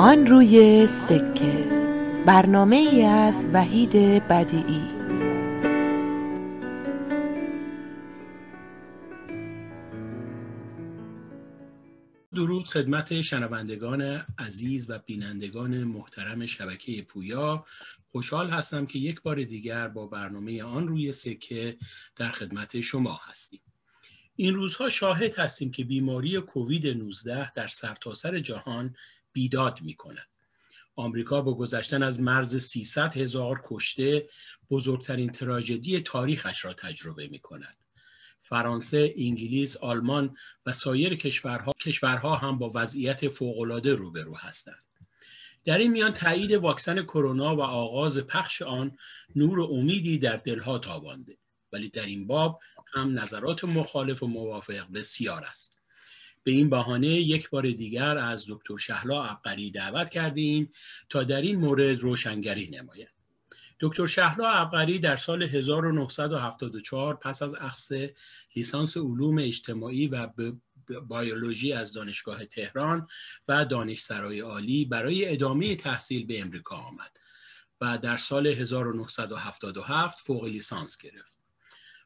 آن روی سکه برنامه ای از وحید بدیعی. درود خدمت شنوندگان عزیز و بینندگان محترم شبکه پویا. خوشحال هستم که یک بار دیگر با برنامه آن روی سکه در خدمت شما هستیم. این روزها شاهد هستیم که بیماری کووید 19 در سرتاسر جهان بیداد می کند. آمریکا با گذشتن از مرز 300 هزار کشته بزرگترین تراژدی تاریخش را تجربه می کند. فرانسه، انگلیس، آلمان و سایر کشورها, کشورها هم با وضعیت فوق‌العاده روبرو هستند. در این میان تایید واکسن کرونا و آغاز پخش آن نور امیدی در دلها تابانده ولی در این باب هم نظرات مخالف و موافق بسیار است به این بهانه یک بار دیگر از دکتر شهلا عبقری دعوت کردیم تا در این مورد روشنگری نماید دکتر شهلا عبقری در سال 1974 پس از اخذ لیسانس علوم اجتماعی و بیولوژی از دانشگاه تهران و دانشسرای عالی برای ادامه تحصیل به امریکا آمد و در سال 1977 فوق لیسانس گرفت.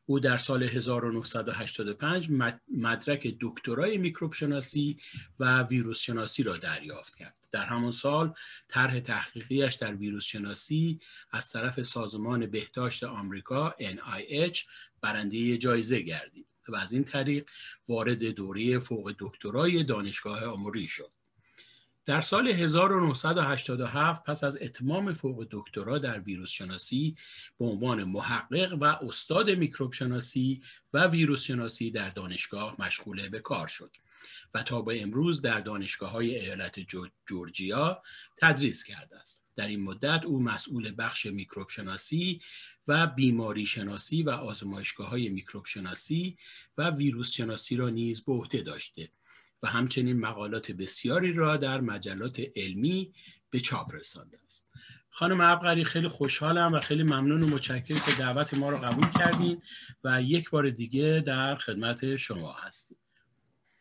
او در سال 1985 مدرک دکترای میکروب شناسی و ویروس شناسی را دریافت کرد. در همان سال طرح تحقیقیش در ویروس شناسی از طرف سازمان بهداشت آمریکا NIH برنده جایزه گردید و از این طریق وارد دوره فوق دکترای دانشگاه آموری شد. در سال 1987 پس از اتمام فوق دکترا در ویروس شناسی به عنوان محقق و استاد میکروب شناسی و ویروس شناسی در دانشگاه مشغول به کار شد و تا به امروز در دانشگاه های ایالت جورجیا تدریس کرده است. در این مدت او مسئول بخش میکروب شناسی و بیماری شناسی و آزمایشگاه های میکروب شناسی و ویروس شناسی را نیز به عهده داشته و همچنین مقالات بسیاری را در مجلات علمی به چاپ رسانده است. خانم عبقری خیلی خوشحالم و خیلی ممنون و متشکرم که دعوت ما را قبول کردین و یک بار دیگه در خدمت شما هستیم.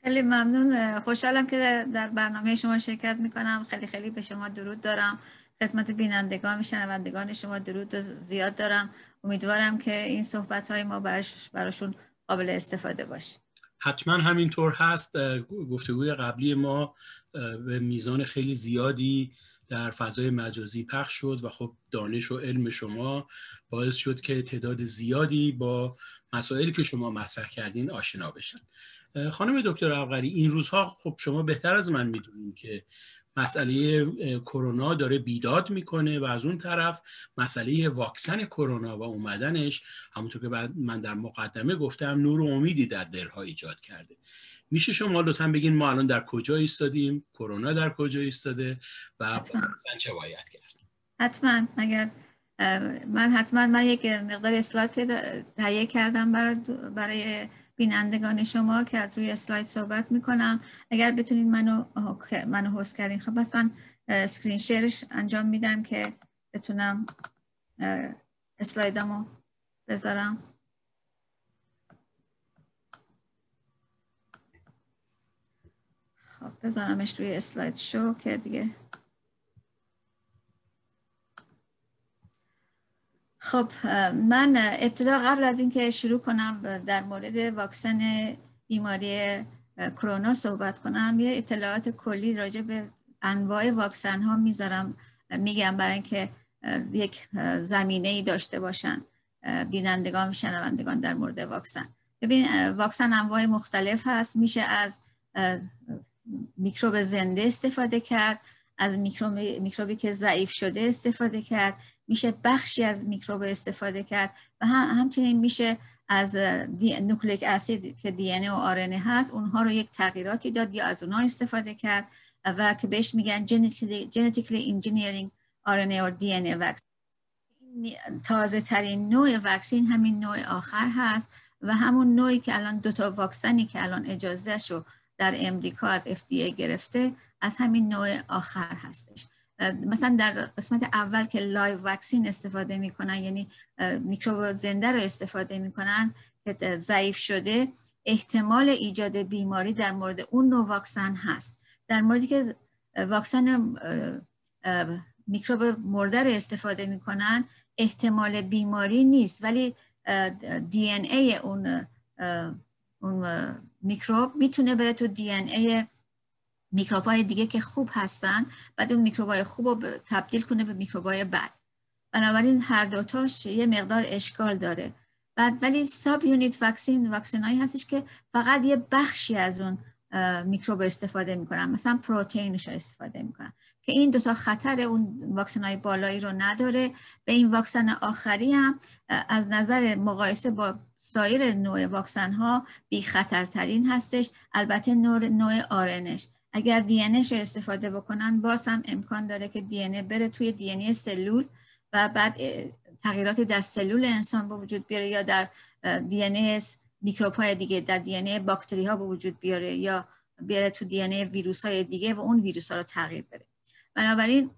خیلی ممنون. خوشحالم که در برنامه شما شرکت می‌کنم. خیلی خیلی به شما درود دارم. خدمت بینندگان و شنوندگان شما درود زیاد دارم. امیدوارم که این صحبت های ما براشون قابل استفاده باشه. حتما همینطور هست. گفتگوی قبلی ما به میزان خیلی زیادی در فضای مجازی پخش شد و خب دانش و علم شما باعث شد که تعداد زیادی با مسائلی که شما مطرح کردین آشنا بشن. خانم دکتر ابغری این روزها خب شما بهتر از من می‌دونید که مسئله کرونا داره بیداد می‌کنه و از اون طرف مسئله واکسن کرونا و اومدنش همونطور که من در مقدمه گفتم نور و امیدی در دلها ایجاد کرده. میشه شما لطفا بگین ما الان در کجا ایستادیم کرونا در کجا ایستاده و واکسن چه باید کرد؟ حتما. اگر من حتما من یک مقدار اسلاید تهیه کردم برای برای بینندگان شما که از روی اسلاید صحبت می‌کنم. اگر بتونید منو منو هست کردین. خب بس من سکرین شیرش انجام میدم که بتونم اسلایدمو بذارم. خب بذارمش روی اسلاید شو که دیگه خب من ابتدا قبل از اینکه شروع کنم در مورد واکسن بیماری کرونا صحبت کنم یه اطلاعات کلی راجع به انواع واکسن ها می‌ذارم. میگم برای اینکه یک زمینه ای داشته باشن بینندگان و شنوندگان در مورد واکسن. ببین واکسن انواع مختلف هست. میشه از میکروب زنده استفاده کرد از میکروبی که ضعیف شده استفاده کرد. میشه بخشی از میکروب استفاده کرد و همچنین میشه از نوکلیک اسید که دی و آر هست اونها رو یک تغییراتی داد یا از اونها استفاده کرد و که بهش میگن genetically engineering RNA or DNA vaccine. تازه ترین نوع vaccine همین نوع آخر هست و همون نوعی که الان دوتا واکسنی که الان اجازه شو در امریکا از FDA گرفته از همین نوع آخر هستش. مثلا در قسمت اول که live vaccine استفاده می‌کنن یعنی میکروب زنده رو استفاده می‌کنن که ضعیف شده احتمال ایجاد بیماری در مورد اون نوع واکسن هست. در موردی که واکسن میکروب مرده رو استفاده می‌کنن احتمال بیماری نیست. ولی دی ان ای اون اون میکروب می‌تونه بره تو دی ان ای میکروب های دیگه که خوب هستن بعد اون میکروب های خوب رو تبدیل کنه به میکروب های بد. بنابراین هر دوتاش یه مقدار اشکال داره. بعد ولی ساب یونیت واکسین هایی هستش که فقط یه بخشی از اون میکروب استفاده می‌کنن. مثلا پروتئینش رو استفاده می‌کنن. که این دوتا خطر اون واکسن های بالایی رو نداره. به این واکسن آخری هم از نظر مقایسه با سایر نوع واکسن ها بی خطرترین هستش. البته نوع آرنش اگر دی رو استفاده بکنن باز هم امکان داره که دی بره توی دی سلول و بعد تغییراتی در سلول انسان به وجود بیاره یا در دی میکروب های دیگه در دی ان باکتری ها به وجود بیاره یا بیاره تو دی ان ویروس های دیگه و اون ویروس ها رو تغییر بده. بنابراین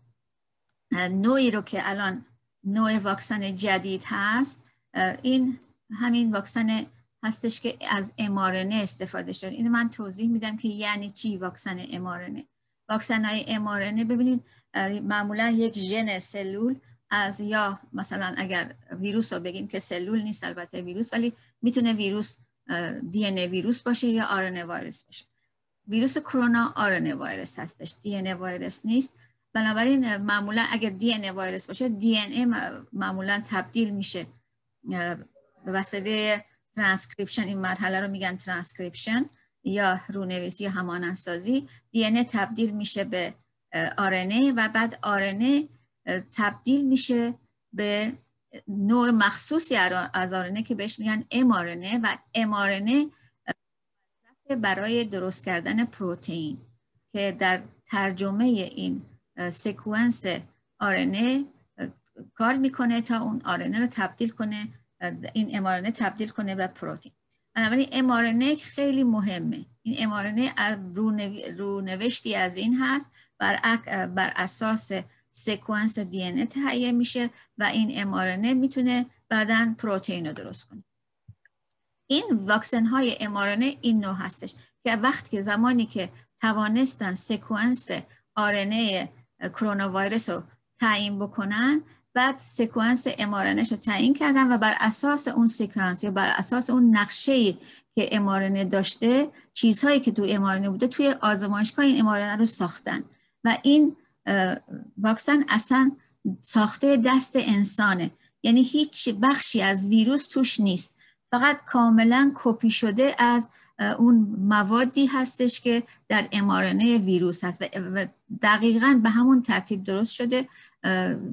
نوعی رو که الان نوع واکسن جدید هست این همین واکسن هستش که از امارنه استفاده شد. این من توضیح میدم که یعنی چی واکسن امارنه واکسن های mRNA ببینید معمولا یک ژن سلول از یا مثلا اگر ویروس رو بگیم که سلول نیست البته ویروس ولی می‌تونه ویروس DNA ویروس باشه یا RNA ویروس باشه. ویروس کرونا RNA ویروس هستش. DNA ویروس نیست. بنابراین معمولا اگر دی ویروس باشه دی معمولا تبدیل میشه به وسیله ترانسکریپشن این مرحله رو میگن ترانسکریپشن یا رونویسی یا همانندسازی. دی تبدیل میشه به آر و بعد آر تبدیل میشه به نوع مخصوصی از آرنه که بهش میگن امارنه و امارنه برای درست کردن پروتئین که در ترجمه این سکونس آرنه کار می‌کنه تا اون آرنه رو تبدیل کنه. این امارنه تبدیل کنه به پروتئین. بنابراین امارنه خیلی مهمه. این امارنه رونوشتی از این هست بر, بر اساس سکوانس دی ان تهیه میشه و این امارنه می‌تونه بعدا پروتئین رو درست کنه. این واکسن های امارنه این نوع هستش که وقتی که زمانی که توانستن سکوانس آرنه کرونا ویروس رو تعیین بکنن بعد سکوانس امارنه رو تعیین کردن و بر اساس اون سکوانس یا بر اساس اون نقشه که امارنه داشته چیزهایی که تو امارنه بوده توی آزمایشگاه این امارنه رو ساختن. و این واکسن اصلا ساخته دست انسانه. یعنی هیچ بخشی از ویروس توش نیست. فقط کاملا کپی شده از اون موادی هستش که در mRNA ویروس هست و دقیقا به همون ترتیب درست شده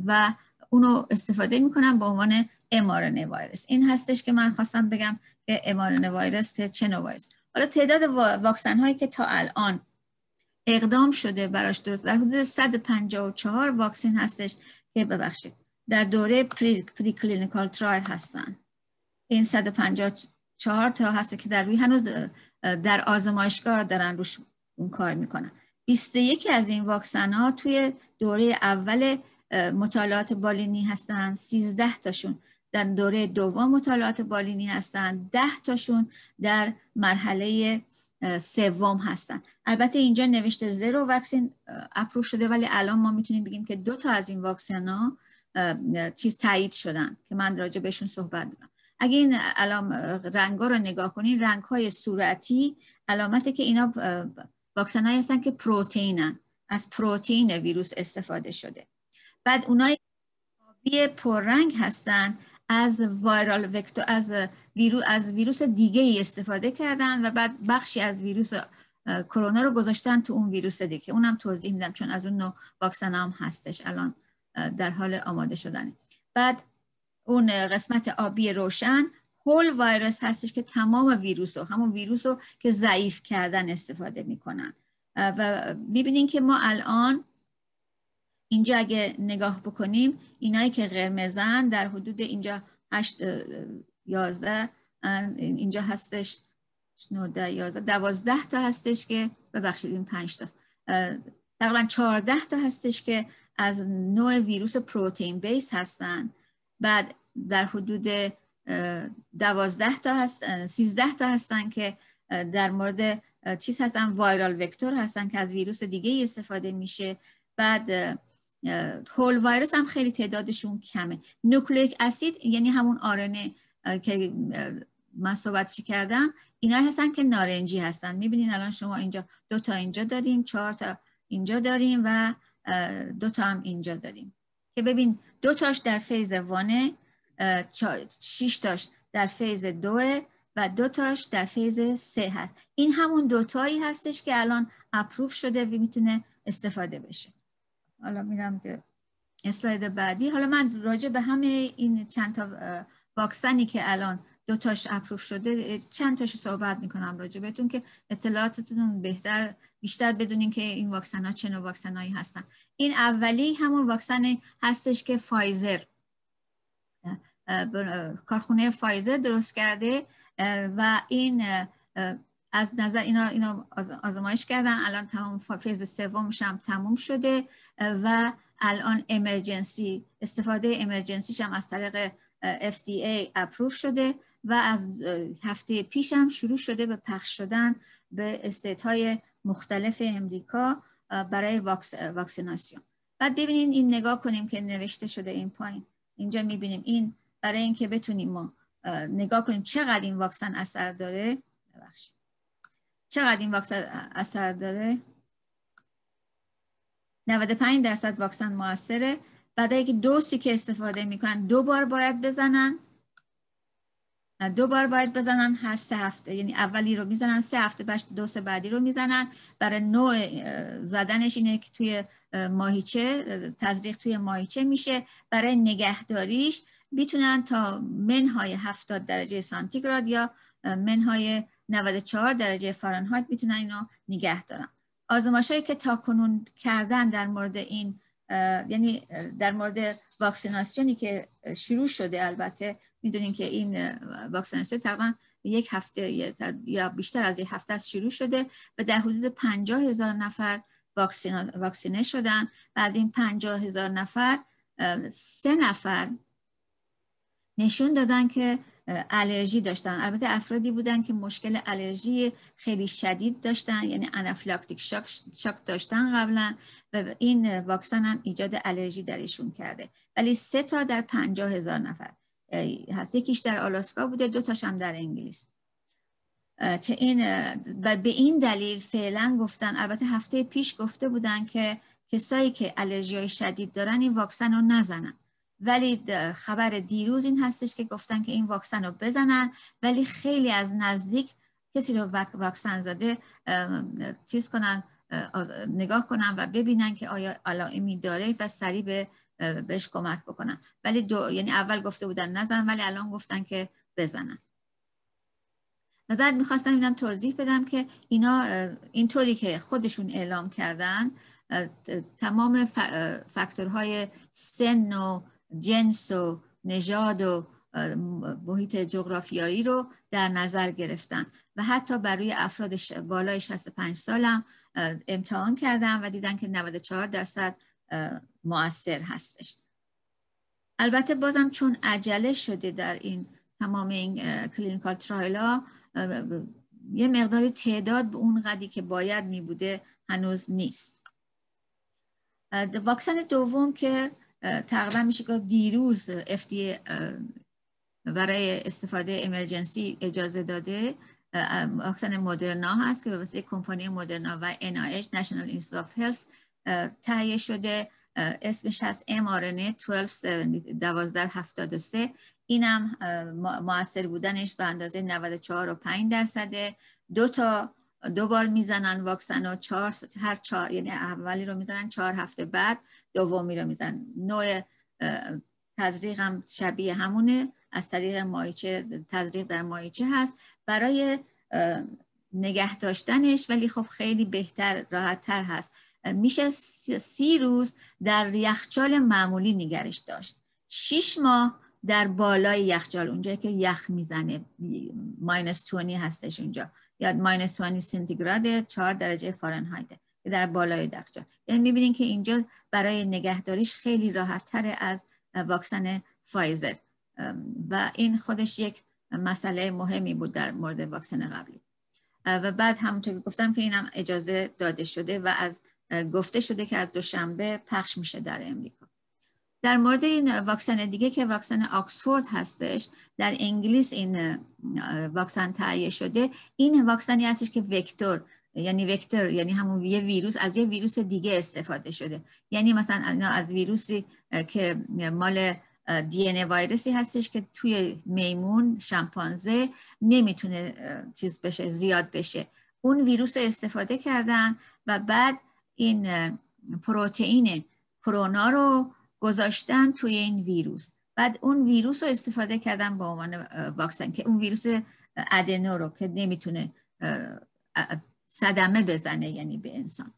و اونو استفاده می‌کنم به عنوان mRNA ویروس این هستش که من خواستم بگم که mRNA ویروس چه نوع ویروس حالا تعداد واکسن هایی که تا الان اقدام شده براش درست در حدود 154 vaccine هستش که ببخشید در دوره pre, pre clinical trial هستن. این 154 تا هست که در روی هنوز در آزمایشگاه دارن روش اون کار می‌کنن. 21 از این واکسن ها توی دوره اول مطالعات بالینی هستن 13 تاشون در دوره دوم مطالعات بالینی هستن 10 تاشون در مرحله سوم هستن. البته اینجا نوشته زیرو واکسین اپروف شده ولی الان ما می‌تونیم بگیم که دو تا از این واکسن ها چیز تایید شدن که من راجع بهشون صحبت می‌کنم اگه این علام رنگا رو نگاه کنین رنگ های صورتی علامته که اینا واکسن هستن که پروتئینن از پروتئین ویروس استفاده شده. بعد اونایی آبی پررنگ هستن. از وایرال وکتور از ویروس از ویروس دیگه ای استفاده کردن و بعد بخشی از ویروس کرونا رو گذاشتن تو اون ویروس دیگه. اونم توضیح میدم چون از اون نوع واکسن هم هستش. الان در حال آماده شدن بعد اون قسمت آبی روشن هول ویروس هستش که تمام ویروس رو همون ویروس رو که ضعیف کردن استفاده می‌کنن. و ببینین که ما الان اینجا اگه نگاه بکنیم اینایی که قرمزن در حدود اینجا 8 11 اینجا هستش 9 11 12 تا هستش که ببخشید این 5 تا تقریبا 14 تا هستش که از نوع ویروس پروتئین بیس هستن. بعد در حدود 12 تا هست 13 تا هستن که در مورد چیز هستن وایرال وکتور هستن که از ویروس دیگه استفاده میشه. بعد هول ویروس هم خیلی تعدادشون کمه. نوکلیک اسید یعنی همون آرنه که من صحبتش کردم اینا هستن که نارنجی هستن. می‌بینین الان شما اینجا دو تا اینجا داریم چهار تا اینجا داریم و دو تا هم اینجا داریم. که ببین دو تاش در phase one ه شیش تاش در phase دوه و دو تاش در phase سه هست. این همون دوتایی هستش که الان approve شده و می‌تونه استفاده بشه. حالا میرم که اسلاید بعدی. حالا من راجع به همه این چند تا واکسنی که الان دو تاش approve شده چند تاش صحبت می‌کنم راجع بهتون که اطلاعاتتون بهتر بیشتر بدونین که این واکسن ها چه نوع واکسن هایی هستن. این اولی همون واکسن هستش که فایزر. کارخونه فایزر درست کرده و این از نظر اینا, اینا آزمایش کردن. الان تمام phase سومش هم تموم شده و الان emergency استفاده emergency ش هم از طریق FDA approve شده و از هفته پیش هم شروع شده به پخش شدن به استیت های مختلف امریکا برای واکس، واکسیناسیون. بعد ببینین این نگاه کنیم که نوشته شده این پایین. اینجا می‌بینیم این برای اینکه بتونیم ما نگاه کنیم چقدر این واکسن اثر داره. ببخشید. چقدر این واکسن اثر داره؟ 95 درصد واکسن موثره. بعد اگه دوستی که استفاده می‌کنن دو بار باید بزنن. دو بار باید بزنن هر سه هفته. یعنی اولی رو می‌زنن سه هفته بعد دوست بعدی رو می‌زنن. برای نوع زدنش اینه که توی ماهیچه تزریق توی ماهیچه میشه. برای نگهداریش می‌تونن تا منهای 70 درجه سانتیگراد یا منهای 94 درجه فارنهایت می‌تونن اینو نگه دارن. آزمایشایی که تا کنون کردن در مورد این یعنی در مورد واکسیناسیونی که شروع شده البته می‌دونین که این واکسیناسیون تقریبا یک هفته یا بیشتر از یک هفته شروع شده و در حدود پنجاه هزار نفر واکسینه شدن و از این پنجاه هزار نفر سه نفر نشون دادن که الرژی داشتن. البته افرادی بودن که مشکل الرژی خیلی شدید داشتن یعنی انافلاکتیک شاک, شاک داشتن قبلا و این واکسن هم ایجاد الرژی درشون کرده. ولی سه تا در پنجاه هزار نفر. هست. یکیش در آلاسکا بوده دو تاش هم در انگلیس. که این و به این دلیل فعلا گفتن البته هفته پیش گفته بودن که کسایی که الرژی شدید دارن این واکسن رو نزنن. ولی خبر دیروز این هستش که گفتن که این واکسن رو بزنن ولی خیلی از نزدیک کسی رو واکسن زده چیز کنن نگاه کنن و ببینن که آیا علائمی داره و سریع به بهش کمک بکنن. ولی دو یعنی اول گفته بودن نزن ولی الان گفتن که بزنن. و بعد می‌خواستم اینم توضیح بدم که اینا اینطوری که خودشون اعلام کردن تمام فاکتورهای سن و جنس و نژاد و محیط جغرافیایی رو در نظر گرفتن و حتی برای افراد بالای 65 سالم امتحان کردن و دیدن که 94 درصد مؤثر هستش. البته بازم چون عجله شده در این تمام این clinical trial ها یه مقداری تعداد به اون قدی که باید می بوده هنوز نیست. واکسن دوم که تقریبا میشه که دیروز FDA برای استفاده امرجنسی اجازه داده. واکسن مدرنا هست که به واسه کمپانی مدرنا و NIH National Institute of Health تهیه شده. اسمش هست mRNA 1273 اینم موثر بودنش به اندازه 94 و 5 درصده. دو تا دو بار می‌زنن واکسن و چهار هر چهار یعنی اولی رو می‌زنن چهار هفته بعد دومی رو می‌زنن. نوع تزریق هم شبیه همونه. از طریق مایچه تزریق در مایچه هست. برای نگه داشتنش ولی خب خیلی بهتر راحت تر هست. میشه سی روز در یخچال معمولی نگرش داشت. شیش ماه در بالای یخچال اونجا که یخ می‌زنه. ماینس 20 هستش اونجا یا ماینس 20 سانتیگراد 4 درجه فارنهایت در بالای یخچال یعنی می‌بینین که اینجا برای نگهداریش خیلی راحت تره از واکسن فایزر. و این خودش یک مسئله مهمی بود در مورد واکسن قبلی. و بعد همونطور که گفتم که اینم اجازه داده شده و از گفته شده که از دوشنبه پخش میشه در امریکا. در مورد این واکسن دیگه که واکسن آکسفورد هستش در انگلیس این واکسن تهیه شده. این واکسنی هستش که وکتور یعنی وکتور یعنی همون یه ویروس از یه ویروس دیگه استفاده شده. یعنی مثلا از ویروسی که مال دی ان ویروسی هستش که توی میمون شامپانزه نمی‌تونه چیز بشه زیاد بشه. اون ویروس رو استفاده کردن و بعد این پروتئین کرونا رو گذاشتن توی این ویروس. بعد اون ویروس رو استفاده کردن به عنوان واکسن که اون ویروس ادنو رو که نمی‌تونه صدمه بزنه یعنی به انسان.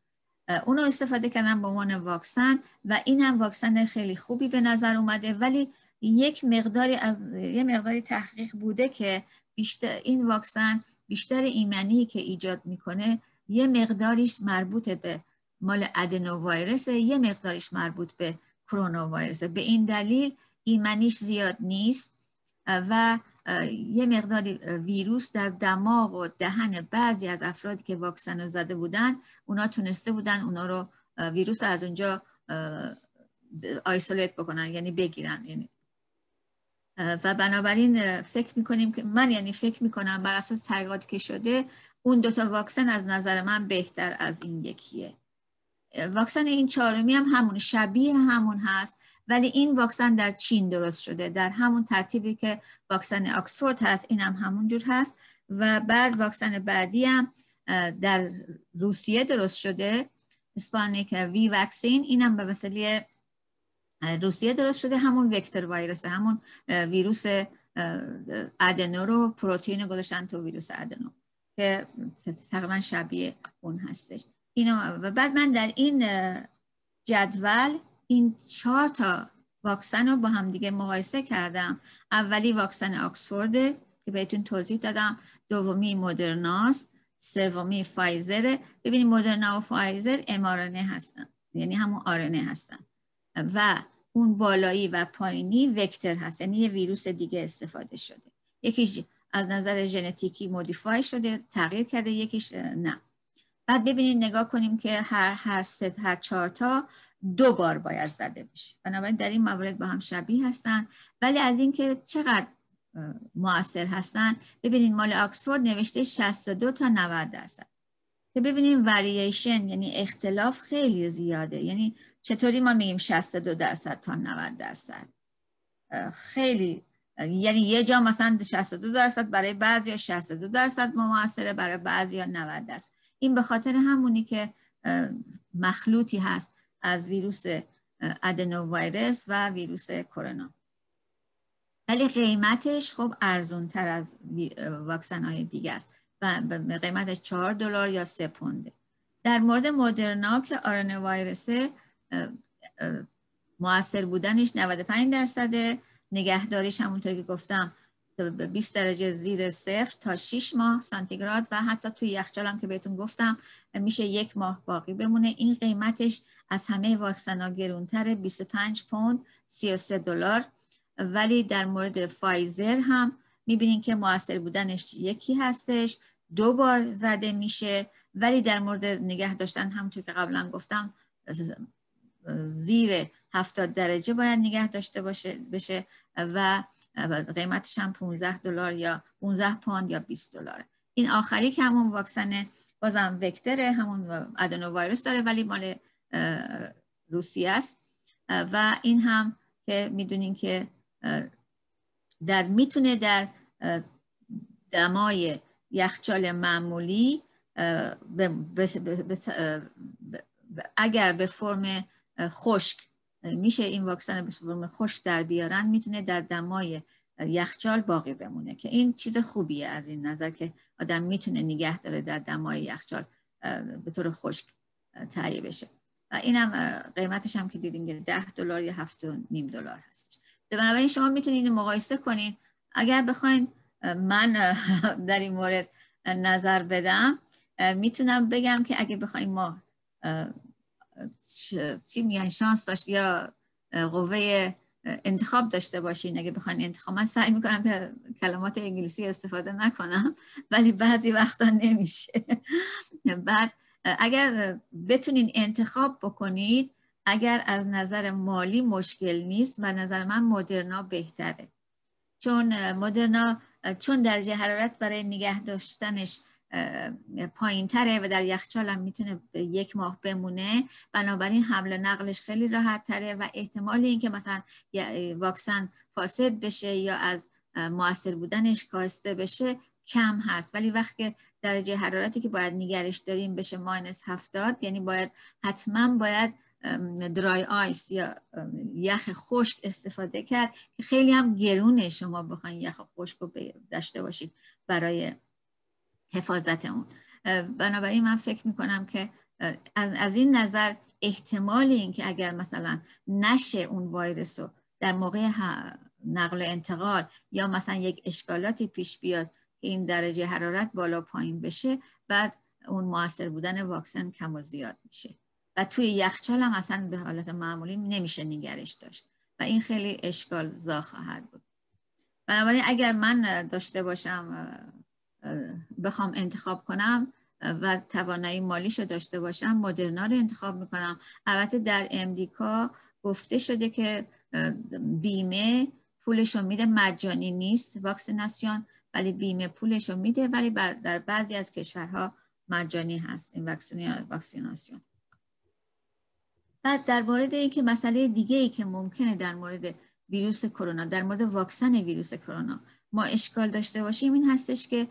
اونو استفاده کردن به عنوان واکسن و این هم واکسن خیلی خوبی به نظر اومده. ولی یک مقداری از یه مقداری تحقیق بوده که بیشتر این واکسن بیشتر ایمنی که ایجاد می‌کنه یه مقداریش مربوط به مال ادنو ویروس یه مقداریش مربوط به کرونا ویروس به این دلیل ایمنیش زیاد نیست و یه مقداری ویروس در دماغ و دهن بعضی از افرادی که واکسن رو زده بودن اونا تونسته بودن اونا رو ویروس رو از اونجا آیسولیت بکنن یعنی بگیرن. یعنی و بنابراین فکر می‌کنیم که من یعنی فکر می‌کنم بر اساس تحقیقاتی که شده اون دوتا واکسن از نظر من بهتر از این یکیه. واکسن این چهارمی هم همون شبیه همون هست ولی این واکسن در چین درست شده. در همون ترتیبی که واکسن آکسفورد هست این هم همون جور هست. و بعد واکسن بعدی هم در روسیه درست شده اسپانیک وی واکسین. این هم به وسیله روسیه درست شده. همون وکتور ویروس همون ویروس ادنو رو پروتئین گذاشتن تو ویروس ادنو که تقریبا شبیه اون هستش. اینو و بعد من در این جدول این چهار تا واکسن رو با هم دیگه مقایسه کردم. اولی واکسن آکسفورد که بهتون توضیح دادم. دومی مدرناست سومی فایزر. ببینید مدرنا و فایزر امارانه هستن. یعنی همون آرنه هستن. و اون بالایی و پایینی وکتر هست. یعنی یه ویروس دیگه استفاده شده. یکیش از نظر ژنتیکی مودیفای شده تغییر کرده یکیش نه. بعد ببینید نگاه کنیم که هر هر ست هر چهار تا دو بار باید زده بشه. بنابراین در این موارد با هم شبیه هستن. ولی از اینکه چقدر موثر هستن ببینید مال آکسفورد نوشته 62 تا 90 درصد. که ببینیم ورییشن یعنی اختلاف خیلی زیاده. یعنی چطوری ما میگیم 62 درصد تا 90 درصد؟ خیلی یعنی یه جا مثلا 62 درصد برای بعضی یا 62 درصد موثره برای بعضی یا 90 درصد. این به خاطر همونی که مخلوطی هست از ویروس ادنو ویروس و ویروس کرونا. ولی قیمتش خب ارزون تر از واکسن های دیگه است و قیمتش 4 دلار یا 3 پونده. در مورد مدرنا که آرن ویروسه موثر بودنش 95 درصده نگهداریش همونطور که گفتم 20 درجه زیر صفر تا 6 ماه سانتیگراد و حتی توی یخچال هم که بهتون گفتم میشه یک ماه باقی بمونه. این قیمتش از همه واکسن ها گرونتره 25 پوند 33 دلار. ولی در مورد فایزر هم می‌بینین که موثر بودنش یکی هستش دو بار زده میشه. ولی در مورد نگه داشتن همونطور که قبلا گفتم زیر 70 درجه باید نگه داشته باشه بشه. و قیمتش هم 15 دلار یا 15 پوند یا 20 دلار این آخری که همون واکسن بازم وکتره همون ادنو ویروس داره ولی مال روسیه است. و این هم که می‌دونین که در می‌تونه در دمای یخچال معمولی اگر به فرم خشک میشه این واکسن به فرم خشک در بیارن می‌تونه در دمای یخچال باقی بمونه که این چیز خوبیه از این نظر که آدم می‌تونه نگه داره در دمای یخچال به طور خشک تهیه بشه. و اینم قیمتش هم که دیدین ده دلار یا هفت و نیم دلار هست بنابراین شما می‌تونید مقایسه کنین. اگر بخواین من در این مورد نظر بدم می‌تونم بگم که اگه بخوایم ما چی میگن؟ شانس داشت یا قوه انتخاب داشته باشین اگه بخواین انتخاب من سعی می‌کنم که کلمات انگلیسی استفاده نکنم ولی بعضی وقتا نمیشه. بعد اگر بتونین انتخاب بکنید اگر از نظر مالی مشکل نیست و نظر من مدرنا بهتره. چون مدرنا چون درجه حرارت برای نگه داشتنش پایین تره و در یخچال هم می‌تونه یک ماه بمونه. بنابراین حمل نقلش خیلی راحت تره و احتمال اینکه مثلا واکسن فاسد بشه یا از موثر بودنش کاسته بشه کم هست. ولی وقتی درجه حرارتی که باید نگرش داریم بشه ماینس هفتاد یعنی باید حتما باید درای آیس یا یخ خشک استفاده کرد که خیلی هم گرونه شما بخواین یخ خشک رو داشته باشید برای حفاظت اون. بنابراین من فکر می‌کنم که از این نظر احتمال این که اگر مثلا نشه اون ویروس رو در موقع نقل انتقال یا مثلا یک اشکالاتی پیش بیاد این درجه حرارت بالا پایین بشه بعد اون موثر بودن واکسن کم و زیاد میشه. و توی یخچال هم اصلا به حالت معمولی نمیشه نگرش داشت. و این خیلی اشکال زا خواهد بود. بنابراین اگر من داشته باشم بخوام انتخاب کنم و توانایی مالیشو داشته باشم مدرنا رو انتخاب می‌کنم. البته در امریکا گفته شده که بیمه پولشو میده مجانی نیست واکسیناسیون ولی بیمه پولشو میده ولی در بعضی از کشورها مجانی هست این واکسیناسیون. بعد در مورد اینکه مسئله دیگه ای که ممکنه در مورد ویروس کرونا در مورد واکسن ویروس کرونا ما اشکال داشته باشیم این هستش که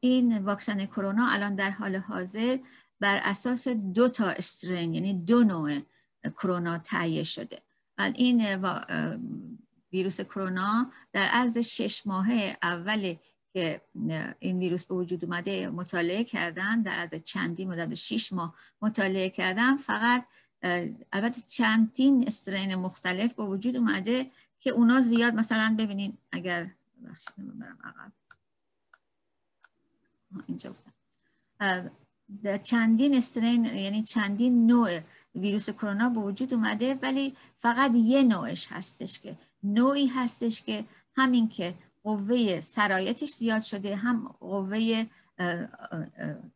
این واکسن کرونا الان در حال حاضر بر اساس دو تا استرین یعنی دو نوع کرونا تهیه شده. و این ویروس کرونا در عرض شش ماهه اول که این ویروس به وجود اومده مطالعه کردن در عرض چندی مدت شش ماه مطالعه کردن فقط البته چندین استرین مختلف به وجود اومده که اونا زیاد مثلا ببینید اگر بخشید برم عقب. اینجا بودم. چندین استرین یعنی چندین نوع ویروس کرونا به وجود اومده ولی فقط یه نوعش هستش که نوعی هستش که همین که قوه سرایتش زیاد شده هم قوه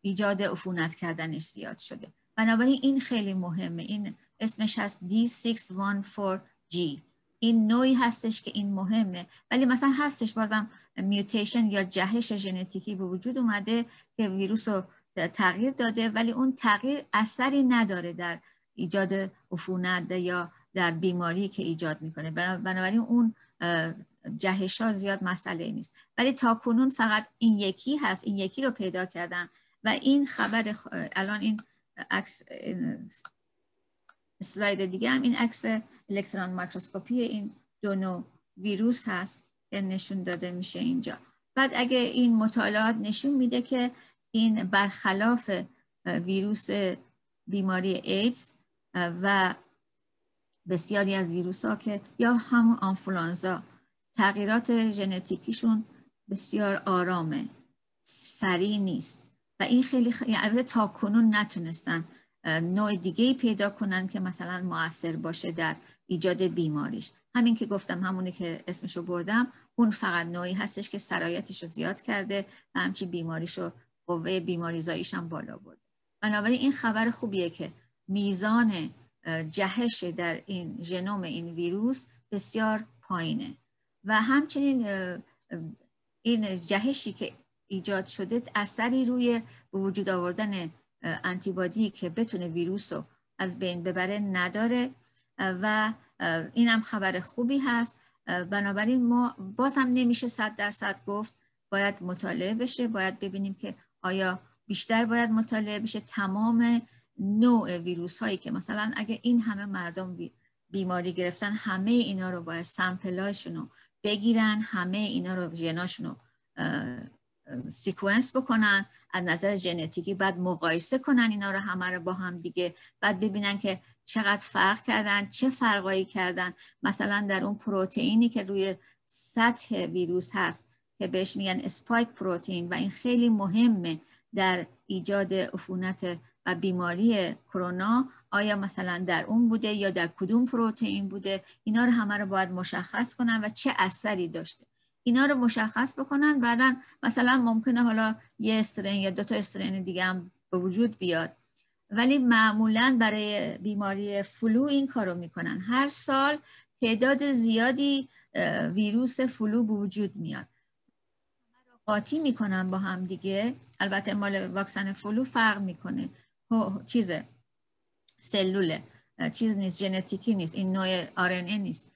ایجاد عفونت کردنش زیاد شده. بنابراین این خیلی مهمه. این اسمش هست D614G این نوعی هستش که این مهمه. ولی مثلا هستش بازم میوتیشن یا جهش ژنتیکی به وجود اومده که ویروس رو تغییر داده ولی اون تغییر اثری نداره در ایجاد عفونت یا در بیماری که ایجاد می‌کنه. بنابراین اون جهش ها زیاد مسئله نیست. ولی تا کنون فقط این یکی هست این یکی رو پیدا کردن. و این خبر الان این عکس اسلاید دیگه هم. این عکس الکترون میکروسکوپی این دو نوع ویروس هست که نشون داده میشه اینجا. بعد اگه این مطالعات نشون میده که این برخلاف ویروس بیماری ایدز و بسیاری از ویروس ها که یا همون آنفولانزا تغییرات ژنتیکیشون بسیار آرامه سریع نیست. و این خیلی, خیلی یعنی تا کنون نتونستن نوع دیگه پیدا کنن که مثلا موثر باشه در ایجاد بیماریش. همین که گفتم همونی که اسمشو بردم اون فقط نوعی هستش که سرایتش رو زیاد کرده و همچی بیماریش رو قوه بیماریزاییش هم بالا برده. بنابراین این خبر خوبیه که میزان جهش در این ژنوم این ویروس بسیار پایینه. و همچنین این جهشی که ایجاد شده اثری روی وجود آوردن انتیبادی که بتونه ویروس رو از بین ببره نداره و این هم خبر خوبی هست. بنابراین ما باز هم نمیشه صد درصد گفت باید مطالعه بشه باید ببینیم که آیا بیشتر باید مطالعه بشه. تمام نوع ویروس هایی که مثلا اگه این همه مردم بیماری گرفتن همه اینا رو باید سمپلاشون رو بگیرن همه اینا رو ژناشون رو سیکونس بکنن از نظر ژنتیکی بعد مقایسه کنن اینا رو همه رو با هم دیگه بعد ببینن که چقدر فرق کردن چه فرقایی کردن. مثلا در اون پروتئینی که روی سطح ویروس هست که بهش میگن اسپایک پروتئین و این خیلی مهمه در ایجاد عفونت و بیماری کرونا آیا مثلا در اون بوده یا در کدوم پروتئین بوده؟ اینا رو همه رو باید مشخص کنن و چه اثری داشته. اینا رو مشخص بکنن. بعدا مثلا ممکنه حالا یه استرین یا دو تا استرین دیگه هم به وجود بیاد. ولی معمولا برای بیماری flu این کارو می‌کنن. هر سال تعداد زیادی ویروس flu به وجود میاد. قاطی می‌کنن با هم دیگه. البته مال واکسن flu فرق می‌کنه. چیز سلوله. چیز نیست ژنتیکی نیست. این نوع RNA نیست.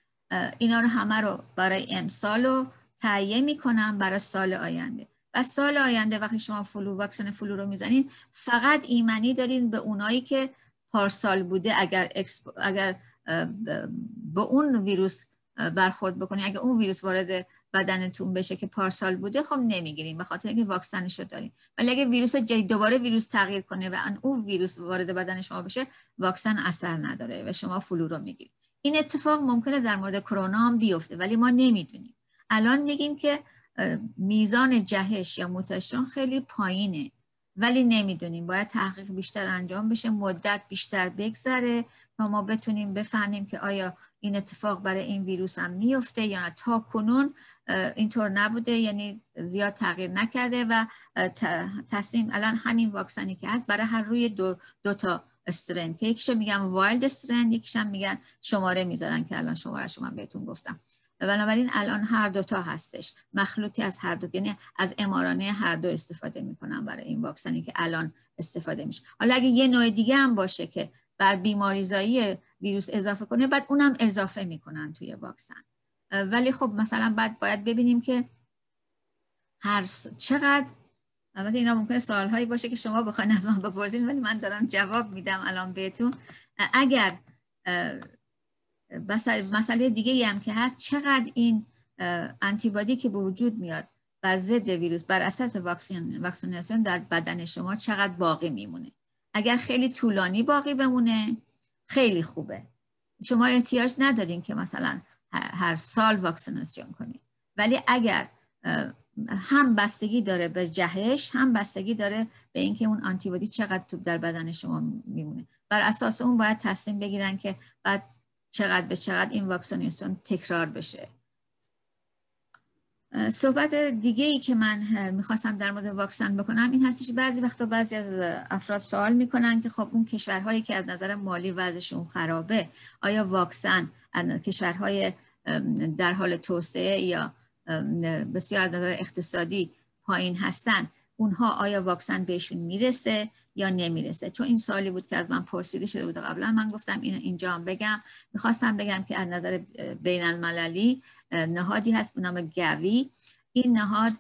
اینا رو همه رو برای امسال رو تهیه می‌کنن برای سال آینده. و سال آینده وقتی شما flu واکسن flu رو می‌زنید فقط ایمنی دارین به اونایی که پارسال بوده اگر اگر به اون ویروس برخورد بکنی اگر اون ویروس وارد بدنتون بشه که پارسال بوده خب نمی‌گیریم به خاطر اینکه واکسنش رو داریم ولی اگه ویروس جدید دوباره ویروس تغییر کنه و اون ویروس وارد بدن شما بشه واکسن اثر نداره و شما flu رو می‌گیرید این اتفاق ممکنه در مورد کرونا هم بیفته ولی ما نمی‌دونیم. الان میگیم که میزان جهش یا mutation خیلی پایینه ولی نمی‌دونیم. باید تحقیق بیشتر انجام بشه مدت بیشتر بگذره تا ما بتونیم بفهمیم که آیا این اتفاق برای این ویروس هم میفته یا نه. تا کنون اینطور نبوده یعنی زیاد تغییر نکرده و تصمیم الان همین واکسنی که هست برای هر روی دو, دو تا strain که یکیشو میگن wild strain یکیشم میگن شماره می‌ذارن که الان شماره شما بهتون گفتم. بنابراین الان هر دوتا هستش. مخلوطی از هر دو یعنی از امارانه هر دو استفاده می‌کنن برای این واکسنی که الان استفاده میشه. حالا اگه یه نوع دیگه هم باشه که بر بیماریزایی ویروس اضافه کنه بعد اونم اضافه می‌کنن توی واکسن. ولی خب مثلا بعد باید ببینیم که هر چقدر البته اینا ممکنه سوالهایی باشه که شما بخواین از من بپرسین ولی من دارم جواب میدم الان بهتون. اگر مسئله دیگه هم که هست چقدر این انتیبادی که به وجود میاد بر ضد ویروس بر اساس واکسین واکسیناسیون در بدن شما چقدر باقی میمونه؟ اگر خیلی طولانی باقی بمونه خیلی خوبه. شما احتیاج ندارین که مثلا هر سال واکسیناسیون کنید ولی اگر هم بستگی داره به جهش هم بستگی داره به اینکه اون آنتیبادی چقدر تو در بدن شما میمونه. بر اساس اون باید تصمیم بگیرن که بعد چقدر به چقدر این واکسیناسیون تکرار بشه. صحبت دیگه ای که من می‌خواستم در مورد واکسن بکنم این هستش بعضی وقتا بعضی از افراد سوال می‌کنن که خب اون کشورهایی که از نظر مالی وضعشون خرابه آیا واکسن از کشورهای در حال توسعه یا بسیار نظر اقتصادی پایین هستن؟ اونها آیا واکسن بهشون می‌رسه یا نمی‌رسه؟ چون این سوالی بود که از من پرسیده شده بود. قبلا من گفتم این اینجا هم بگم. می‌خواستم بگم که از نظر بین المللی نهادی هست به نام گوی. این نهاد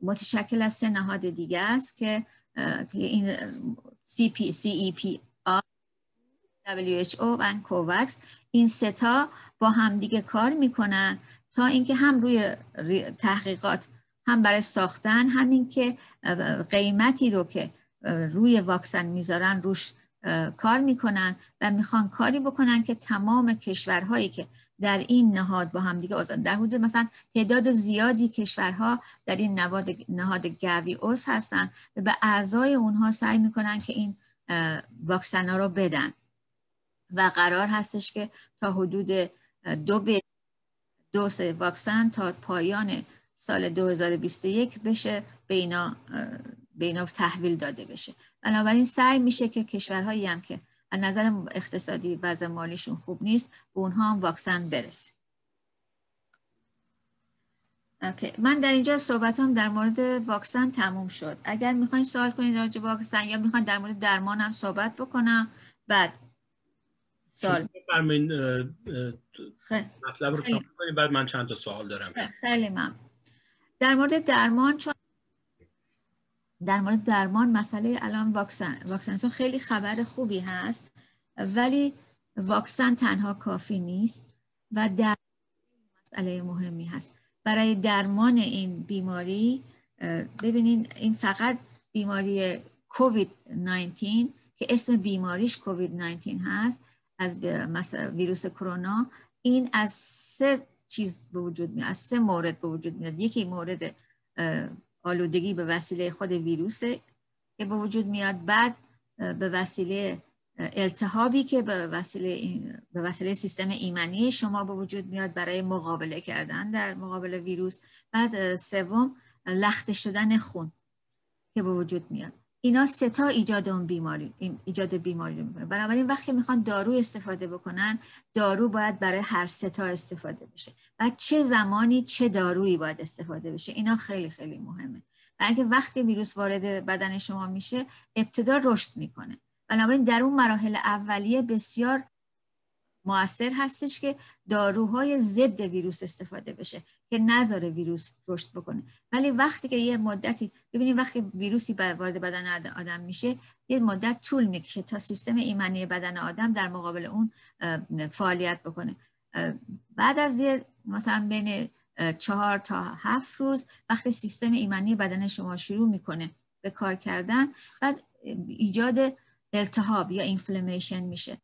متشکل از سه نهاد دیگه است که این CP, CEP WHO و کووکس این ستا با همدیگه کار می‌کنن تا اینکه هم روی تحقیقات هم برای ساختن همین که قیمتی رو که روی واکسن می‌ذارن روش کار می‌کنن و می‌خوان کاری بکنن که تمام کشورهایی که در این نهاد با هم دیگه آزاد در حدود مثلا تعداد زیادی کشورها در این نهاد نهاد گوی اوس هستن و به اعضای اونها سعی می‌کنن که این واکسن ها رو بدن. و قرار هستش که تا حدود دو دوس واکسن تا پایان سال 2021 بشه به اینا, به تحویل داده بشه. بنابراین سعی میشه که کشورهایی هم که از نظر اقتصادی وضع مالیشون خوب نیست به اونها هم واکسن برسه. من در اینجا صحبتم در مورد واکسن تموم شد. اگر می‌خواین سوال کنید راجع به واکسن یا می‌خواین در مورد درمانم صحبت بکنم بعد سوال مطلب رو بعد من چند تا سوال دارم. خیلی ممنون. در مورد درمان چون در مورد درمان مسئله الان واکسن واکسن خیلی خبر خوبی هست ولی واکسن تنها کافی نیست و در مسئله مهمی هست. برای درمان این بیماری ببینید این فقط بیماری کووید 19 که اسم بیماریش کووید 19 هست از ویروس کرونا این از سه چیز به وجود میاد از سه مورد به وجود میاد. یکی مورد آلودگی به وسیله خود ویروس که به وجود میاد. بعد به وسیله التهابی که به وسیله, به وسیله سیستم ایمنی شما به وجود میاد برای مقابله کردن در مقابل ویروس. بعد سوم لخته شدن خون که به وجود میاد. اینا ستا ایجاد اون بیماری ایجاد بیماری رو می‌کنه. بنابراین وقتی می‌خوان دارو استفاده بکنن دارو باید برای هر ستا استفاده بشه. و چه زمانی چه دارویی باید استفاده بشه اینا خیلی خیلی مهمه. و اگه وقتی ویروس وارد بدن شما میشه ابتدا رشد می‌کنه. بنابراین در اون مراحل اولیه بسیار موثر هستش که داروهای ضد ویروس استفاده بشه. که نذاره ویروس رشد بکنه. ولی وقتی که یه مدتی ببینید وقتی ویروسی وارد بدن آدم میشه یه مدت طول می‌کشه تا سیستم ایمنی بدن آدم در مقابل اون فعالیت بکنه. بعد از یه مثلا بین چهار تا هفت روز وقتی سیستم ایمنی بدن شما شروع می‌کنه به کار کردن بعد ایجاد التهاب یا اینفلمیشن میشه.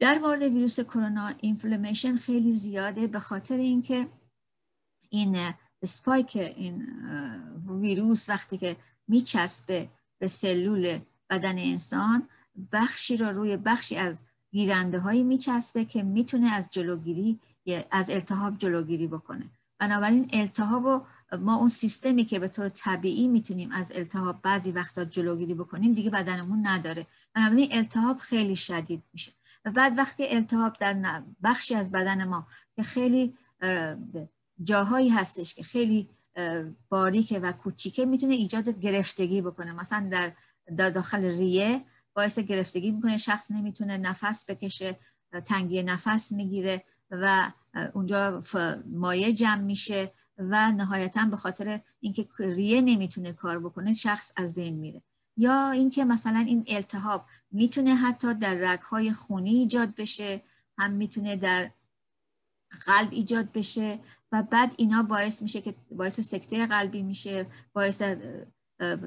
در مورد ویروس کرونا اینفلمیشن خیلی زیاده به خاطر اینکه این سپایک این ویروس وقتی که میچسبه به سلول بدن انسان بخشی را روی بخشی از گیرنده هایی میچسبه که می‌تونه از جلوگیری از التهاب جلوگیری بکنه. بنابراین التهاب و ما اون سیستمی که به طور طبیعی می‌تونیم از التهاب بعضی وقتا جلوگیری بکنیم دیگه بدنمون نداره. بنابراین التهاب خیلی شدید میشه. و بعد وقتی التهاب در بخشی از بدن ما که خیلی جاهایی هستش که خیلی باریکه و کوچیکه می‌تونه ایجاد گرفتگی بکنه. مثلا در, داخل ریه باعث گرفتگی می‌کنه شخص نمی‌تونه نفس بکشه تنگی نفس می‌گیره و اونجا مایه جمع میشه و نهایتا به خاطر اینکه ریه نمی‌تونه کار بکنه شخص از بین میره. یا اینکه مثلا این التهاب می‌تونه حتی در رگهای خونی ایجاد بشه هم می‌تونه در قلب ایجاد بشه بعد اینا باعث میشه که باعث سکته قلبی میشه باعث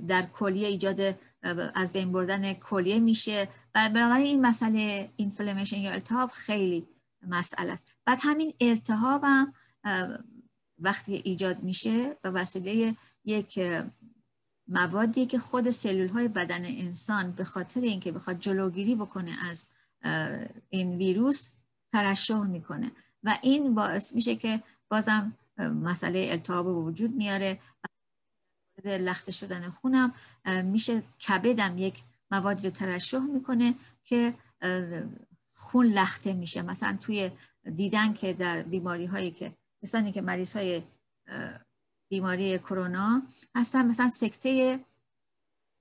در کلیه ایجاد از بین بردن کلیه میشه. و بنابراین این مسئله اینفلمیشن یا التهاب خیلی مسئله است. بعد همین التهاب هم وقتی ایجاد میشه به وسیله یک موادی که خود سلول های بدن انسان به خاطر اینکه بخواد جلوگیری بکنه از این ویروس ترشح می‌کنه. و این باعث میشه که بازم مسئله التهاب وجود میاره. لخته شدن خونم میشه کبدم یک موادی رو ترشح می‌کنه که خون لخته میشه. مثلا توی دیدن که در بیماری هایی که مثلا که مریض های بیماری کرونا هستن مثلا سکته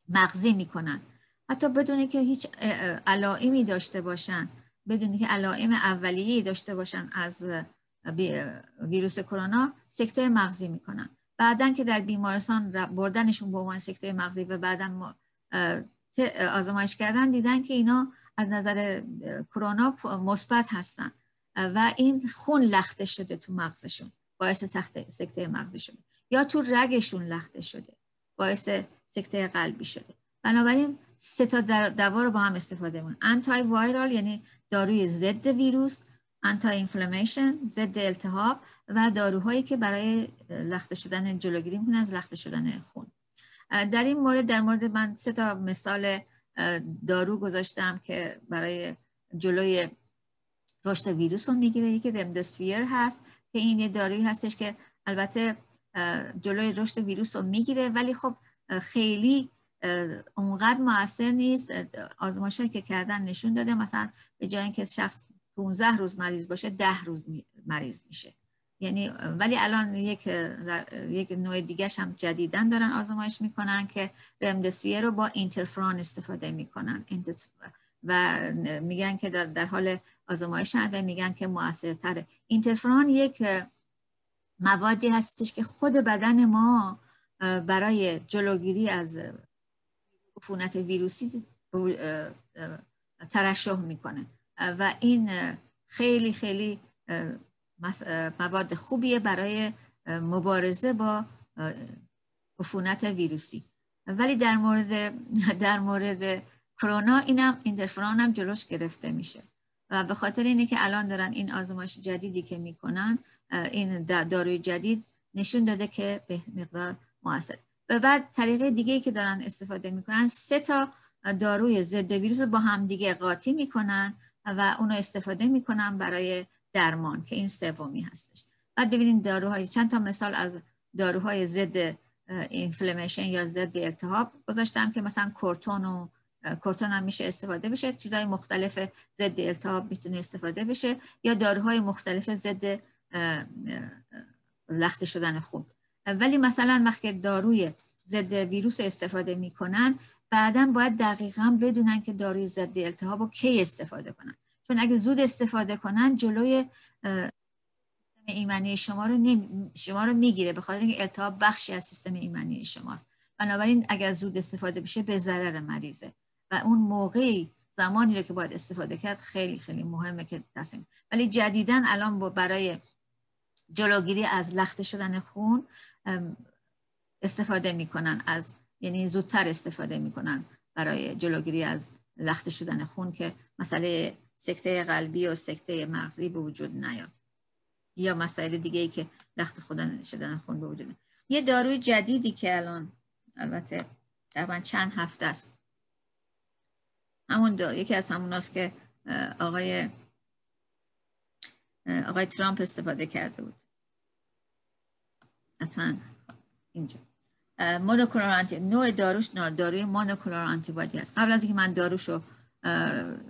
مغزی می‌کنن. حتی بدون که هیچ علائمی داشته باشن. بدون که علائم اولیه داشته باشن از ویروس کرونا سکته مغزی می‌کنن. بعدا که در بیمارستان بردنشون به عنوان سکته مغزی و بعدا آزمایش کردن دیدن که اینا از نظر کرونا مثبت هستن. و این خون لخته شده تو مغزشون باعث سکته مغزی شده. یا تو رگشون لخته شده باعث سکته قلبی شده. بنابراین سه تا دوا رو با هم استفاده می‌کنن انتای وایرال یعنی داروی ضد ویروس انتای اینفلامیشن ضد التهاب و داروهایی که برای لخته شدن جلوگیری می‌کنن از لخته شدن خون. در این مورد در مورد من سه تا مثال دارو گذاشتم که برای جلوی رشد ویروس رو می‌گیره. یکی رمدسویر هست که این یه دارویی هستش که البته جلوی رشد ویروس رو می‌گیره ولی خب خیلی اونقدر موثر نیست آزمایش که کردن نشون داده. مثلا به جای اینکه شخص 15 روز مریض باشه 10 روز مریض میشه. یعنی ولی الان یک یک نوع دیگه هم جدیدن دارن آزمایش می‌کنن که رمدسویر رو با اینترفرون استفاده می‌کنن. و میگن که در, در حال آزمایش و میگن که موثرتره. اینترفرون یک موادی هستش که خود بدن ما برای جلوگیری از عفونت ویروسی ترشح می‌کنه. و این خیلی خیلی مواد خوبیه برای مبارزه با عفونت ویروسی. ولی در مورد در مورد کرونا اینم اینترفرون هم جلوش گرفته میشه. و به خاطر اینه که الان دارن این آزمایش جدیدی که می‌کنن این داروی جدید نشون داده که به مقدار موثر. و بعد طریقه دیگه که دارن استفاده می‌کنن سه تا داروی ضد ویروس با هم دیگه قاطی می‌کنن و اونو استفاده می‌کنن برای درمان که این سومی هستش. بعد ببینید داروهای چند تا مثال از داروهای ضد اینفلمیشن یا ضد التهاب گذاشتم که مثلا کورتون و کورتون هم میشه استفاده بشه. چیزهای مختلف ضد التهاب می‌تونه استفاده بشه یا داروهای مختلف ضد لخته شدن خون. ولی مثلا وقتی داروی ضد ویروس استفاده می‌کنن بعدا باید دقیقا بدونن که داروی ضد التهاب رو کی استفاده کنن. چون اگه زود استفاده کنن جلوی ایمنی شما رو, نمی... شما رو می‌گیره به خاطر اینکه التهاب بخشی از سیستم ایمنی شماست. بنابراین اگر زود استفاده بشه به ضرر مریضه. و اون موقعی زمانی رو که باید استفاده کرد خیلی خیلی مهمه که تصمیم. ولی جدیدا الان با برای جلوگیری از لخته شدن خون استفاده می‌کنن از یعنی زودتر استفاده می‌کنن برای جلوگیری از لخته شدن خون که مسئله سکته قلبی و سکته مغزی به وجود نیاد. یا مسائل دیگه ای که لخت خودن شدن خون به وجود یه داروی جدیدی که الان البته تقریبا چند هفته است. همون دار یکی از همون است که آقای آقای ترامپ استفاده کرده بود. حتما اینجا. مونوکلور آنتی نوع داروش نه داروی مونوکلور آنتیبادی هست. قبل از اینکه من داروشو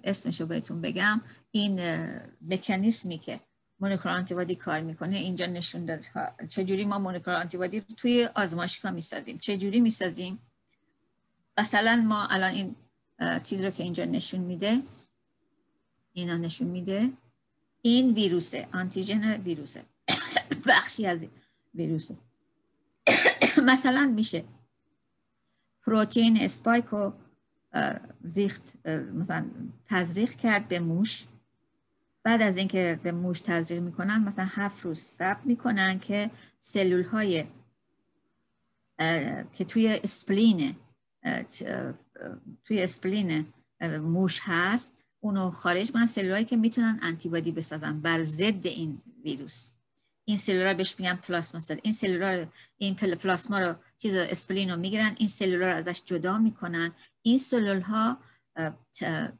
اسمشو بهتون بگم این مکانیسمی که مونوکلور آنتیبادی کار می‌کنه اینجا نشون داد چجوری ما مونوکلور آنتیبادی رو توی آزمایشگاه می‌سازیم؟ چجوری می‌سازیم؟ مثلا ما الان این چیز رو که اینجا نشون میده اینا نشون میده. این ویروسه آنتیژن ویروسه. بخشی از ویروسه. مثلا میشه پروتئین اسپایک رو ریخت مثلا تزریق کرد به موش. بعد از اینکه به موش تزریق می‌کنن مثلا هفت روز صبر می‌کنن که سلول های که توی spleen توی spleen موش هست اونو خارج می‌کنن سلول هایی که می‌تونن antibody بسازن بر ضد این ویروس. این سلول بهش میگن plasma cell. این سلول این پلاسما رو چیز spleen رو می‌گیرن این سلول رو ازش جدا می‌کنن. این سلول ها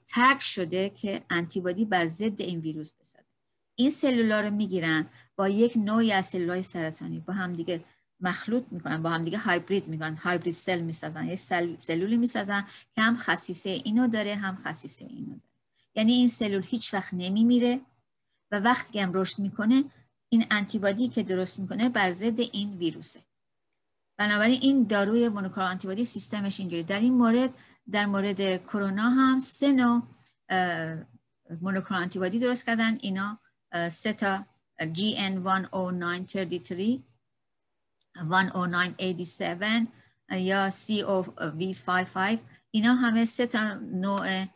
تگ شده که انتیبادی بر ضد این ویروس بسازه این سلولا رو می‌گیرن با یک نوعی از سلولای سرطانی. با هم دیگه مخلوط می‌کنن با هم دیگه هایبرید می‌کنن هایبرید سل می‌سازن یه سل، سلولی می‌سازن که هم خصیصه اینو داره هم خصیصه اینو داره. یعنی این سلول هیچ وقت نمیمیره و وقتی هم رشد می‌کنه این انتیبادی که درست می‌کنه بر ضد این ویروسه. بنابراین این داروی مونوکلور آنتیبادی سیستمش اینجوری. در این مورد در مورد کرونا هم سه نوع مونوکلور آنتیبادی درست کردن. اینا سه تا GN10933 10987 یا COV55 اینا همه سه تا نوع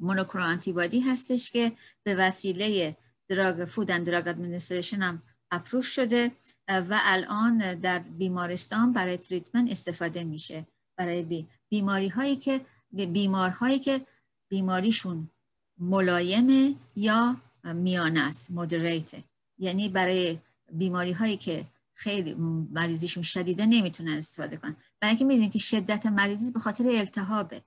مونوکلور آنتیبادی هستش که به وسیله Drug Food and Drug Administration هم approve شده و الان در بیمارستان برای treatment استفاده میشه. برای بیماری هایی که بیمارهایی که بیماریشون ملایمه یا میانه است یعنی برای بیماری هایی که خیلی مریضیشون شدیده نمی‌تونن استفاده کنن. برای اینکه می‌دونید که شدت مریضی به خاطر التهابه.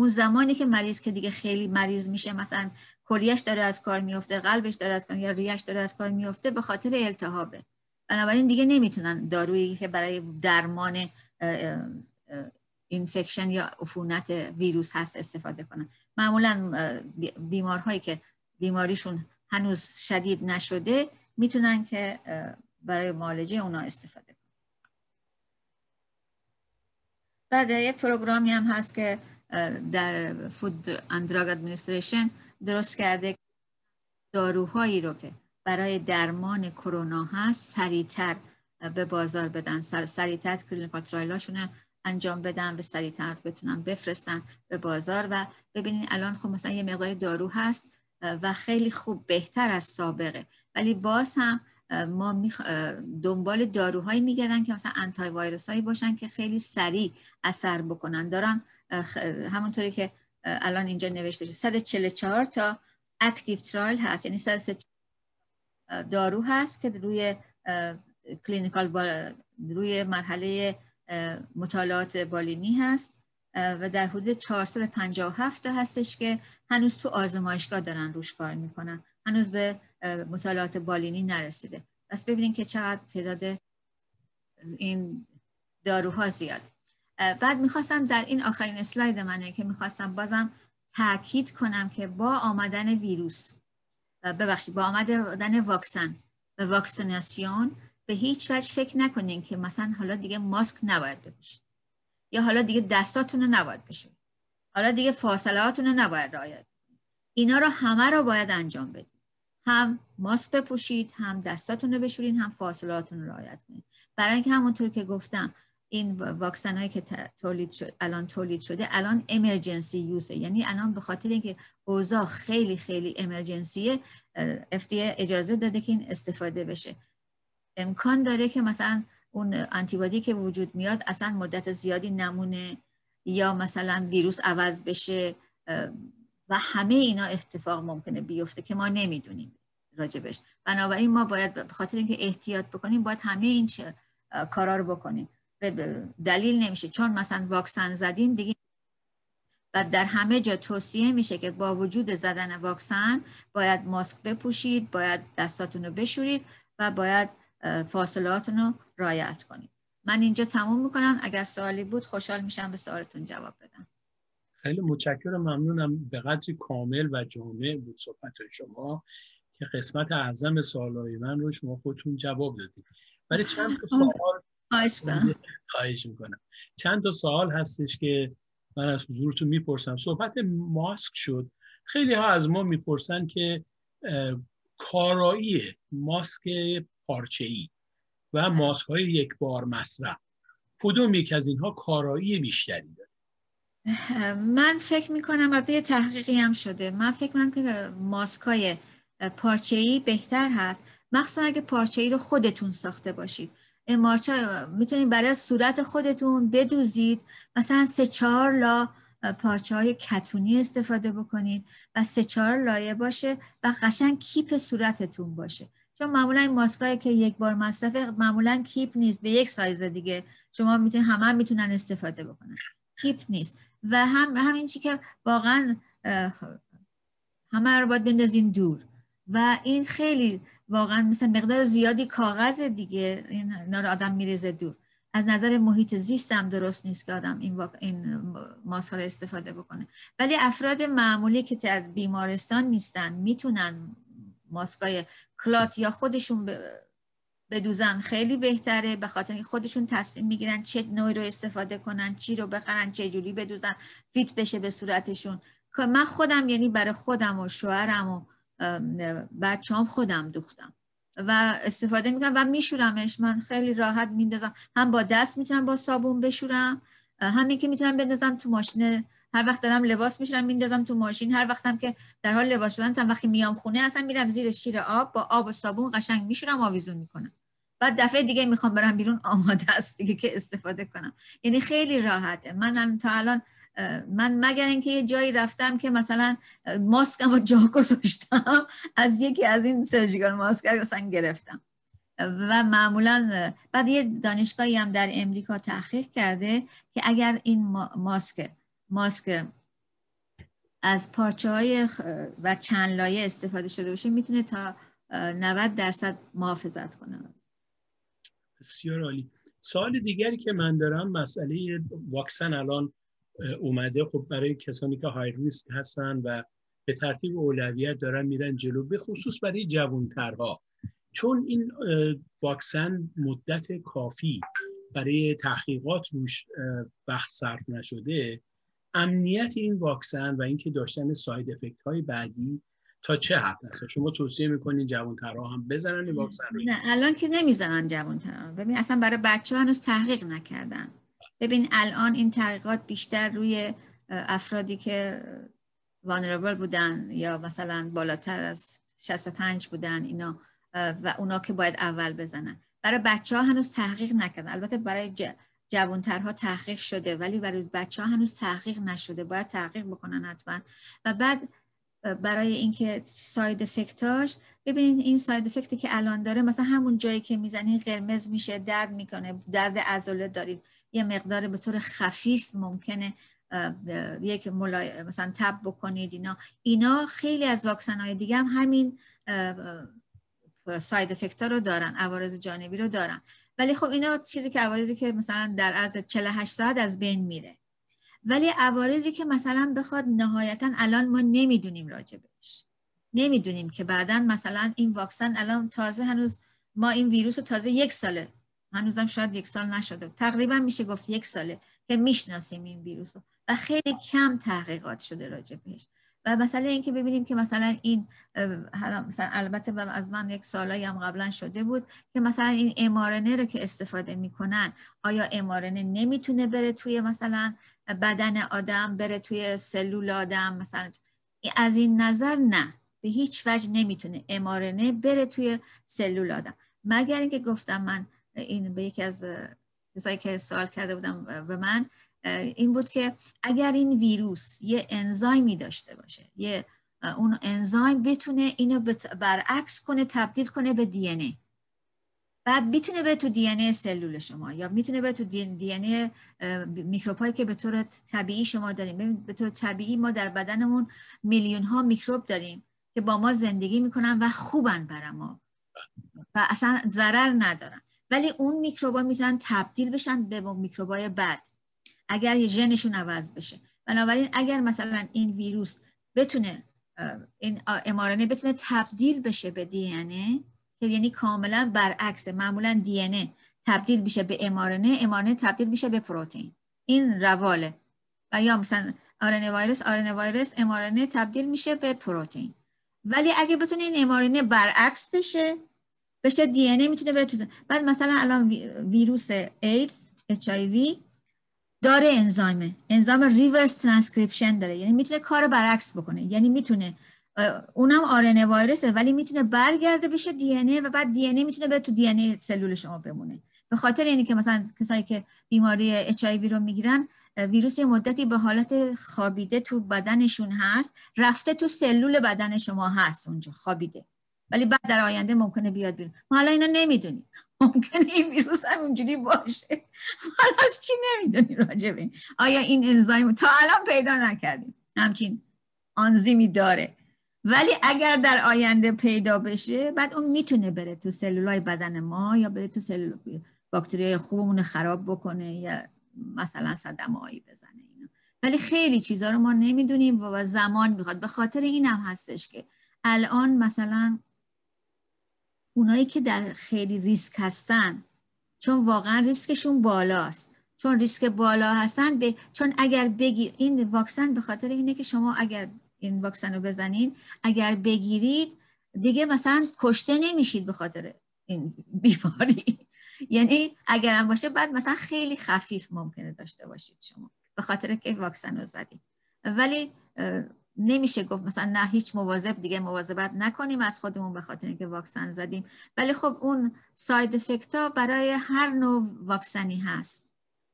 اون زمانی که مریض که دیگه خیلی مریض میشه مثلا کلیش داره از کار میفته قلبش داره از کار یا ریش داره از کار میفته به خاطر التهابه. بنابراین دیگه نمی‌تونن دارویی که برای درمان اینفکشن یا عفونت ویروس هست استفاده کنن. معمولا بیمارهایی که بیماریشون هنوز شدید نشده می‌تونن که برای معالجه اونا استفاده کنن. بعد یک پروگرامی هم هست که در Food and Drug Administration درست کرده داروهایی رو که برای درمان کرونا هست سریعتر به بازار بدن سریعتر clinical trial اشون انجام بدن و سریعتر بتونن بفرستن به بازار. و ببینین الان خب مثلا یه مقدار دارو هست و خیلی خوب بهتر از سابقه. ولی باز هم ما دنبال داروهایی میگردن که مثلا antivirus هایی باشن که خیلی سریع اثر بکنن. دارن همونطوری که الان اینجا نوشته شده 144 تا active trial هست. یعنی 144 دارو هست که روی clinical روی مرحله مطالعات بالینی هست. و در حدود 457 تا هستش که هنوز تو آزمایشگاه دارن روش کار می‌کنن. هنوز به مطالعات بالینی نرسیده. پس ببینید که چقدر تعداد این داروها زیاد. بعد می‌خواستم در این آخرین اسلاید منه که می‌خواستم بازم تاکید کنم که با آمدن ویروس ببخشید با آمدن واکسن و واکسیناسیون به هیچ وجه فکر نکنین که مثلا حالا دیگه ماسک نباید بپوشید. یا حالا دیگه دستاتون رو نباید بشورید حالا دیگه فاصلهاتون رو نباید رعایت اینا رو همه رو باید انجام بدید. هم ماسک بپوشید هم دستاتون رو بشورید هم فاصلاتون رو رعایت کنید. برای اینکه همونطور که گفتم این واکسن هایی که تولید شد الان تولید شده الان امرجنسی یوزه یعنی الان به خاطر اینکه اوضاع خیلی خیلی امرجنسیه FDA اجازه داده که این استفاده بشه. امکان داره که مثلا اون انتیبادی که وجود میاد اصلا مدت زیادی نمونه یا مثلا ویروس عوض بشه و همه اینا اتفاق ممکنه بیفته که ما نمی‌دونیم راجبش. بنابراین ما باید به خاطر اینکه احتیاط بکنیم باید همه این کارا رو بکنیم. دلیل نمیشه. چون مثلا واکسن زدیم دیگه و در همه جا توصیه میشه که با وجود زدن واکسن باید ماسک بپوشید باید دستاتون رو بشورید و باید فاصلاتون رو رایت کنید. من اینجا تموم می‌کنم. اگر سوالی بود خوشحال میشم به سوالتون جواب بدم. خیلی متشکرم. ممنونم به قدری کامل و جامع بود صحبت شما که قسمت اعظم سوالای من رو شما خودتون جواب دادید. برای چند سوال خواهش می‌کنم. چند تا سوال هستش که من از حضورتون می‌پرسم. صحبت ماسک شد. خیلی ها از ما می‌پرسن که کارایی ماسک پارچه ای و ماسک های یک بار مصرف. کدوم یک از اینها کارایی بیشتری داره؟ من فکر می‌کنم البته یه تحقیقی هم شده. من فکر می‌کنم که ماسک های پارچه ای بهتر هست. مخصوصا اگه پارچه ای رو خودتون ساخته باشید. مارچا می‌تونید برای صورت خودتون بدوزید. مثلا سه چهار لا پارچه های کتونی استفاده بکنید و سه چهار لایه باشه و قشنگ کیپ صورتتون باشه. چون معمولا این ماسکایی که یک بار مصرف معمولا کیپ نیست. به یک سایز دیگه شما می‌تونید همه هم می‌تونن استفاده بکنن. کیپ نیست. و هم همین چی که واقعا همه رو باید بندازین دور. و این خیلی واقعا مثلا مقدار زیادی کاغذ دیگه این رو آدم میریزه دور. از نظر محیط زیست هم درست نیست که آدم این, واقع این ماسک رو استفاده بکنه. ولی افراد معمولی که در بیمارستان نیستن می‌تونن ماسکای کلات یا خودشون بدوزن خیلی بهتره. به خاطر اینکه خودشون تصمیم می‌گیرن چه نوعی رو استفاده کنن چی رو بخرن چه جوری بدوزن فیت بشه به صورتشون. من خودم یعنی برای خودم و شوهرم و بچه هم خودم دوختم. و استفاده می‌کنم و میشورمش. من خیلی راحت میندازم. هم با دست می‌تونم با صابون بشورم. همین که می‌تونم بندازم تو ماشین. هر وقت دارم لباس میشورم میندازم تو ماشین. هر وقتم که در حال لباس شدن وقتی میام خونه اصلا میرم زیر شیر آب با آب و صابون قشنگ میشورم آویزون می‌کنم. بعد دفعه دیگه می‌خوام برم بیرون آماده است دیگه که استفاده کنم. یعنی خیلی راحته. من تا الان من مگر اینکه یه جایی رفتم که مثلا ماسکم رو جا گذاشتم از یکی از این سرجیکال ماسک رو گرفتم. و معمولا بعد یه دانشگاهی هم در امریکا تحقیق کرده که اگر این ماسک ماسک از پارچه های و چند لایه استفاده شده باشه می‌تونه تا 90 درصد محافظت کنه. بسیار عالی. سوال دیگری که من دارم مسئله واکسن الان اومده. خب برای کسانی که های ریسک هستن و به ترتیب اولویت دارن میرن جلو به خصوص برای جوانترها. چون این واکسن مدت کافی برای تحقیقات روش وقت صرف نشده امنیت این واکسن و اینکه داشتن ساید افکت های بعدی تا چه حد است؟ شما توصیه می‌کنین جوانترها هم بزنن این واکسن رو نه الان که نمی‌زنن جوانترها. ببین اصلا برای بچه ها هنوز تحقیق نکردن. ببین الان این تحقیقات بیشتر روی افرادی که وانربل بودن یا مثلا بالاتر از 65 بودن اینا و اونا که باید اول بزنن. برای بچه ها هنوز تحقیق نکردن. البته برای جوانترها تحقیق شده ولی برای بچه ها هنوز تحقیق نشده. باید تحقیق بکنن حتما. و بعد برای اینکه side effect اش ببینید این side effect ی که الان داره مثلا همون جایی که می‌زنید قرمز میشه درد می‌کنه درد عضله دارید. یه مقدار به طور خفیف ممکنه یک malaise... مثلا تب بکنید اینا. اینا خیلی از واکسن های دیگه هم همین side effect ها رو دارن عوارض جانبی رو دارن. ولی خب اینا چیزی که عوارضی که مثلا در عرض 48 ساعت از بین میره. ولی عوارضی که مثلا بخواد نهایتا الان ما نمی‌دونیم راجبش نمی‌دونیم که بعدا مثلا این واکسن الان تازه هنوز ما این ویروس رو تازه یک ساله هنوزم شاید یک سال نشده. تقریبا میشه گفت یک ساله که می‌شناسیم این ویروس رو و خیلی کم تحقیقات شده راجبش و مثلا اینکه ببینیم که مثلا این مثلا البته از من یک سالایی هم قبلا شده بود که مثلا این امارنه رو که استفاده می‌کنن آیا امارنه نمی‌تونه بره توی مثلا بدن آدم بره توی سلول آدم؟ مثلا از این نظر نه به هیچ وجه نمی‌تونه امارنه بره توی سلول آدم. مگر اینکه گفتم من این به یکی از کسایی که سوال کرده بودم به من این بود که اگر این ویروس یه انزایمی داشته باشه یه اون انزایم بتونه اینو برعکس کنه تبدیل کنه به دی ای. بعد می‌تونه بره تو دی ای سلول شما یا می‌تونه بره تو دی ای میکروبایی که به طور طبیعی شما داریم. به طور طبیعی ما در بدنمون میلیون ها میکروب داریم که با ما زندگی می‌کنن و خوبن برای ما. و اصلا ضرر ندارن. ولی اون میکروبا می‌تونن تبدیل بشن به میکروبای بد اگر یه ژنشون عوض بشه. بنابراین اگر مثلا این ویروس بتونه این امارنه بتونه تبدیل بشه به دی که یعنی کاملا برعکس معمولا دی تبدیل بشه به امارنه امارنه تبدیل میشه به پروتئین. این رواله. و یا مثلا آرنه ویروس آرنه ویروس امارنه تبدیل میشه به پروتئین. ولی اگه بتونه این امارنه برعکس بشه بشه دی می‌تونه بره تو بعد مثلا الان ویروس ایدز اچ داره انزایمه. انزایم ریورس ترانسکریپشن داره. یعنی می‌تونه کار برعکس بکنه. یعنی می‌تونه اونم آرنه وایرسه ولی می‌تونه برگرده بشه دی ای و بعد دی ای می‌تونه بره تو دی ای سلول شما بمونه. به خاطر اینی که مثلا کسایی که بیماری اچ رو می‌گیرن ویروس یه مدتی به حالت خوابیده تو بدنشون هست رفته تو سلول بدن شما هست اونجا خوابیده. ولی بعد در آینده ممکنه بیاد بیرون. ما حالا اینا نمی‌دونیم. ممکنه این ویروس هم اونجوری باشه از چی نمی‌دونی راجبه آیا این انزایم تا الان پیدا نکردیم. همچین آنزیمی داره. ولی اگر در آینده پیدا بشه بعد اون می‌تونه بره تو سلولای بدن ما یا بره تو سلول باکتری خوبمون خراب بکنه یا مثلا صدمه بزنه اینا. ولی خیلی چیزا رو ما نمی‌دونیم و زمان می‌خواد. به خاطر اینم هستش که الان مثلا اونایی که در خیلی ریسک هستن چون واقعا ریسکشون بالاست. چون ریسک بالا هستن به چون اگر بگیر این واکسن به خاطر اینه که شما اگر این واکسن رو بزنین اگر بگیرید دیگه مثلا کشته نمیشید به خاطر این بیماری. یعنی اگرم باشه بعد مثلا خیلی خفیف ممکنه داشته باشید شما به خاطر که واکسن رو زدید. ولی نمیشه گفت مثلا نه هیچ مواظب دیگه مواظبت نکنیم از خودمون به خاطر اینکه واکسن زدیم. ولی خب اون ساید افکت ها برای هر نوع واکسنی هست.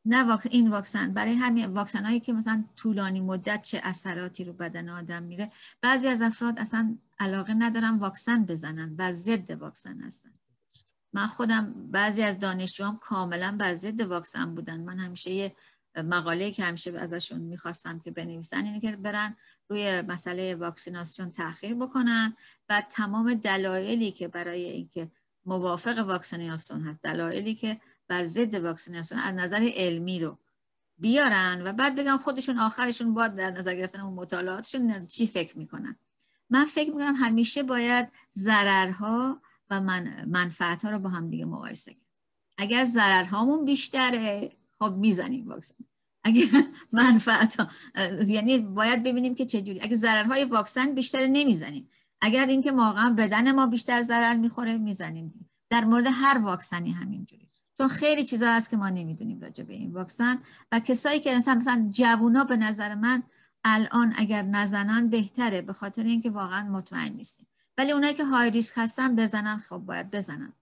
نه این واکسن برای همین واکسن هایی که مثلا طولانی مدت چه اثراتی رو بدن آدم میره. بعضی از افراد اصلا علاقه ندارن واکسن بزنن بر ضد واکسن هستن. من خودم بعضی از دانشجوام کاملا بر ضد واکسن بودن. من همیشه یه مقاله که همیشه ازشون می‌خواستم که بنویسن اینه که برن روی مسئله واکسیناسیون تحقیق بکنن و تمام دلایلی که برای اینکه موافق واکسیناسیون هست دلایلی که بر ضد واکسیناسیون از نظر علمی رو بیارن و بعد بگم خودشون آخرشون باید در نظر گرفتن اون مطالعاتشون چی فکر می‌کنن؟ من فکر می‌کنم همیشه باید ضررها و من منفعت رو با هم دیگه مقایسه کرد اگر ضررهامون بیشتره خب می‌زنیم واکسن. اگه منفعت ها یعنی باید ببینیم که چجوری. اگه ضررهای واکسن بیشتر نمی‌زنیم. اگر اینکه واقعا بدن ما بیشتر ضرر می‌خوره می‌زنیم در مورد هر واکسنی همینجوری. چون خیلی چیزا هست که ما نمی‌دونیم راجع به این واکسن. و کسایی که مثلا مثلا جوونا به نظر من الان اگر نزنن بهتره به خاطر اینکه واقعا مطمئن نیستیم. ولی اونایی که های ریسک هستن بزنن خب باید بزنن.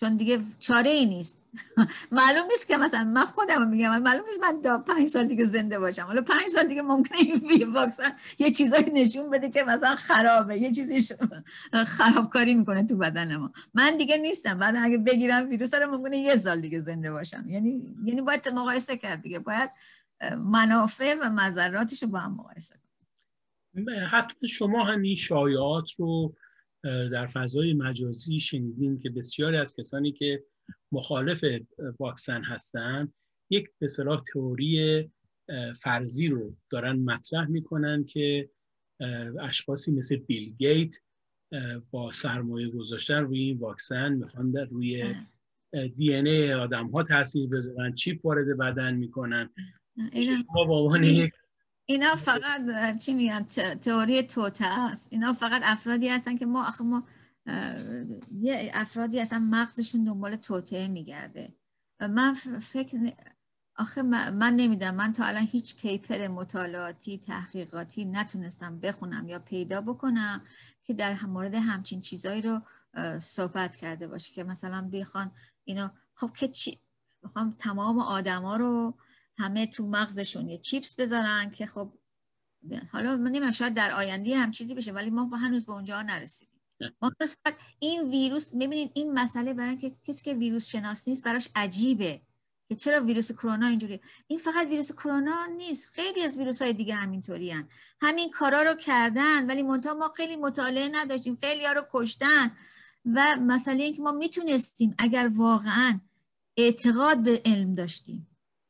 چون دیگه چاره ای نیست. معلوم نیست که مثلا من خودم میگم معلوم نیست من تا پنج سال دیگه زنده باشم. حالا پنج سال دیگه ممکنه این واکسن یه چیزایی نشون بده که مثلا خرابه یه چیزی خرابکاری می‌کنه تو بدن ما. من دیگه نیستم. بعد اگه بگیرم ویروس رو ممکنه یه سال دیگه زنده باشم. یعنی یعنی باید مقایسه کرد دیگه. باید منافع و مذراتش رو با هم مقایسه حتما شما هم این شایعات رو در فضای مجازی شنیدیم که بسیاری از کسانی که مخالف واکسن هستند یک به صلاح تئوری فرضی رو دارن مطرح می‌کنن که اشخاصی مثل بیل گیت با سرمایه گذاشتن روی این واکسن می‌خوان در روی دی ان ای آدم ها تاثیر بذارن چیپ وارد بدن می‌کنن. یک اینا فقط چی میگن؟ تئوری توته است اینا فقط افرادی هستن که ما آخه ما یه افرادی هستن مغزشون دنبال توته میگرده. من فکر آخه من نمیدم من تا الان هیچ پیپر مطالعاتی تحقیقاتی نتونستم بخونم یا پیدا بکنم که در مورد همچین چیزایی رو صحبت کرده باشه که مثلا بخوان اینو خب که چی؟ بخوام تمام آدما رو همه تو مغزشون یه چیپس بذارن که خب حالا من نمی‌دونم شاید در آینده هم چیزی بشه ولی ما هنوز به اونجا نرسیدیم. ما این ویروس ببینید این مسئله برای که کسی که ویروس شناس نیست براش عجیبه که چرا ویروس کرونا اینجوری؟ این فقط ویروس کرونا نیست خیلی از ویروس های دیگه همینطوری هن. همین کارا رو کردن ولی منتها ما خیلی مطالعه نداشتیم خیلی ها رو کشتن. و مسئله این که ما می‌تونستیم اگر واقعا اعتقاد به علم داشتیم.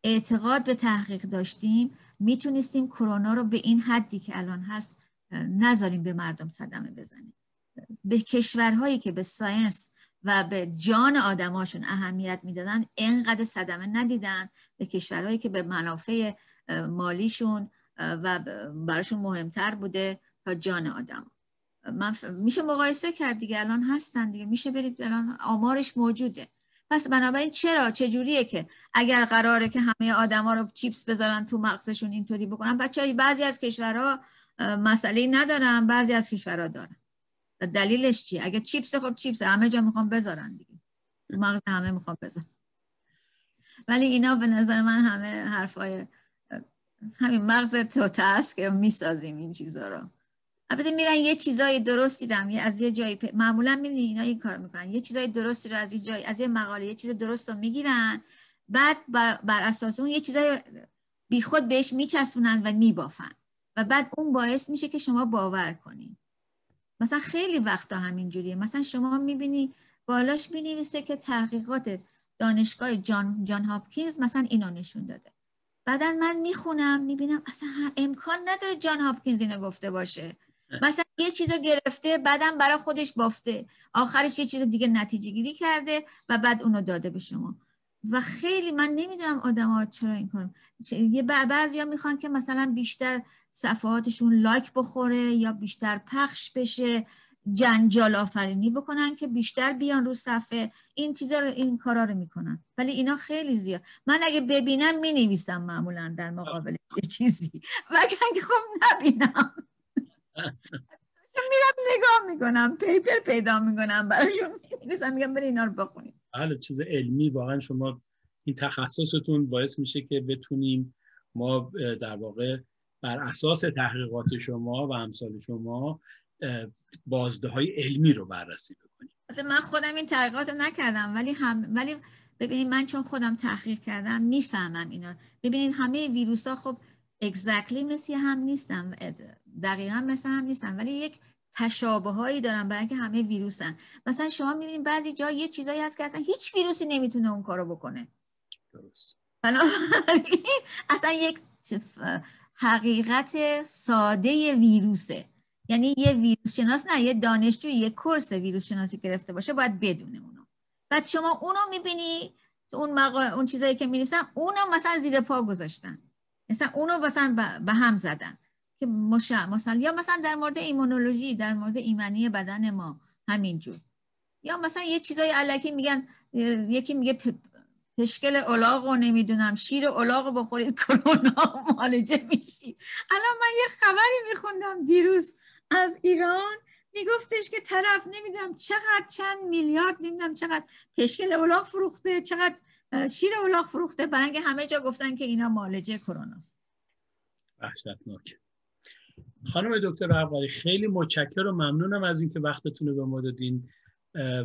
اعتقاد به تحقیق داشتیم می‌تونستیم کرونا رو به این حدی که الان هست نذاریم به مردم صدمه بزنیم. به کشورهایی که به ساینس و به جان آدماشون اهمیت می‌دادن اینقدر صدمه ندیدن. به کشورهایی که به منافع مالیشون و براشون مهمتر بوده تا جان آدم. من میشه مقایسه کرد دیگه الان هستن دیگه میشه برید الان آمارش موجوده. پس بنابراین چرا؟ چجوریه که اگر قراره که همه آدما رو چیپس بذارن تو مغزشون اینطوری بکنن؟ بچه بعضی از کشورها مسئله ندارن بعضی از کشورها دارن. دلیلش چیه؟ اگه چیپس خب چیپس همه جا می‌خوام بذارن دیگه. مغز همه می‌خوام بذارن. ولی اینا به نظر من همه حرفای همین مغز توته است که می‌سازیم این چیزا رو. البته میرن یه چیزای درستی رو از یه جایی معمولا می‌بینی اینا این کار می‌کنن. یه چیزای درستی رو از یه جای از یه مقاله یه چیز درست رو می‌گیرن بعد بر, بر اساس اون یه چیزای بیخود بهش میچسبونن و میبافن. و بعد اون باعث میشه که شما باور کنین مثلا خیلی وقتا همین جوریه مثلا شما می‌بینی بالاش می‌نویسه که تحقیقات دانشگاه جان, جان هاپکینز مثلا اینو نشون داده. بعدا من می‌خونم می‌بینم اصلا امکان نداره جان هاپکینز اینو گفته باشه. مثلا یه چیزو گرفته بعدم برای خودش بافته. آخرش یه چیز دیگه نتیجه گیری کرده و بعد اونو داده به شما. و خیلی من نمی‌دونم آدم ها چرا این کارو یه بعضی می‌خوان که مثلا بیشتر صفحاتشون لایک بخوره یا بیشتر پخش بشه جنجال آفرینی بکنن که بیشتر بیان رو صفحه. این چیزا رو این کارا رو می‌کنن. ولی اینا خیلی زیاد. من اگه ببینم می‌نویسم معمولا در مقابل یه چیزی. و اگه خب نبینم. میرم نگاه می‌کنم پیپر پیدا می‌کنم براشون. می‌رسم میگم برای اینا رو بخونیم. بله چیز علمی واقعا شما این تخصصتون باعث میشه که بتونیم ما در واقع بر اساس تحقیقات شما و امثال شما بازده های علمی رو بررسی بکنیم. من خودم این تحقیقات رو نکردم ولی هم ولی ببینید من چون خودم تحقیق کردم می‌فهمم اینا. ببینید همه ویروس ها خب اگزکلی مثل هم نیستن دقیقا مثل هم نیستن ولی یک تشابه هایی دارن برای اینکه همه ویروسن. مثلا شما می‌بینید بعضی جا یه چیزایی هست که اصلا هیچ ویروسی نمی‌تونه اون کارو بکنه. درست. اصلا یک حقیقت ساده ویروسه. یعنی یه ویروس شناس نه یه دانشجو یه کورس ویروس شناسی گرفته باشه باید بدونه اونو. بعد شما اونو می‌بینی اون مقا... اون چیزایی که می‌نویسن اونو مثلا زیر پا گذاشتن. مثلا اونو مثلا به هم زدن که مثلا یا مثلا در مورد ایمونولوژی در مورد ایمنی بدن ما همینجور. یا مثلا یه چیزای علکی میگن یکی میگه پشکل اولاغ و نمی‌دونم شیر اولاغ بخورید کرونا مالجه میشی. الان من یه خبری میخوندم دیروز از ایران. میگفتش که طرف نمی‌دونم چقدر چند میلیارد نمی‌دونم چقدر پشکل اولاغ فروخته چقدر شیر اولاغ فروخته. برای همه جا گفتن که اینا مالجه کروناست. وحشتناک. خانم دکتر اولی خیلی متشکر و ممنونم از اینکه وقتتون رو به ما دادین.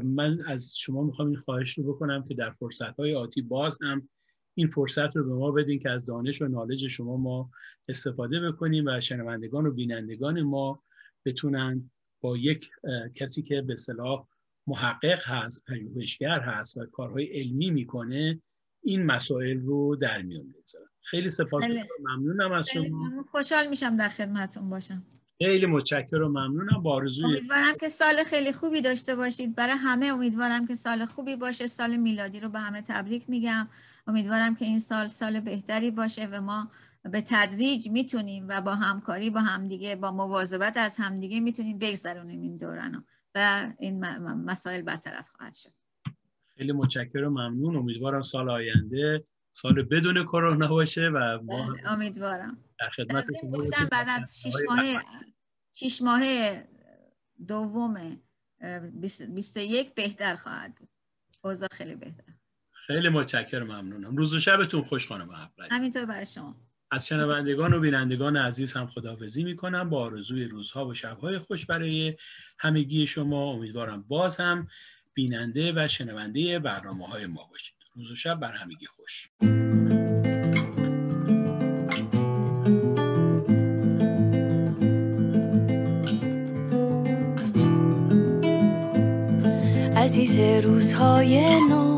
من از شما می‌خوام این خواهش رو بکنم که در فرصت های آتی باز هم این فرصت رو به ما بدین که از دانش و نالج شما ما استفاده بکنیم و شنوندگان و بینندگان ما بتونن با یک کسی که به صلاح محقق هست پژوهشگر هست و کارهای علمی می‌کنه این مسائل رو در میون بگذارن خیلی سپاس. ممنونم از شما. خوشحال میشم در خدمتون باشم. خیلی متشکر و ممنونم. با آرزوی امیدوارم که سال خیلی خوبی داشته باشید. برای همه امیدوارم که سال خوبی باشه. سال میلادی رو به همه تبریک میگم. امیدوارم که این سال سال بهتری باشه و ما به تدریج می‌تونیم و با همکاری با همدیگه با مواظبت از همدیگه می‌تونیم بگذرونیم این دورانو. و این مسائل برطرف خواهد شد. خیلی متشکر و ممنون. امیدوارم سال آینده سال بدون کرونا باشه و ما امیدوارم. در خدمت شما بعد از 6 ماه 6 ماه دوم 21 بهتر خواهد بود. اوضاع خیلی بهتر. خیلی متشکرم ممنونم. روز و شبتون خوش خانم همینطور برای شما. از شنوندگان و بینندگان عزیز هم خداحافظی می‌کنم. با آرزوی روزها و شبهای خوش برای همگی شما. امیدوارم باز هم بیننده و شنونده برنامه های ما باشید. روز و شب بر همگی خوش. عزیز روزهای نو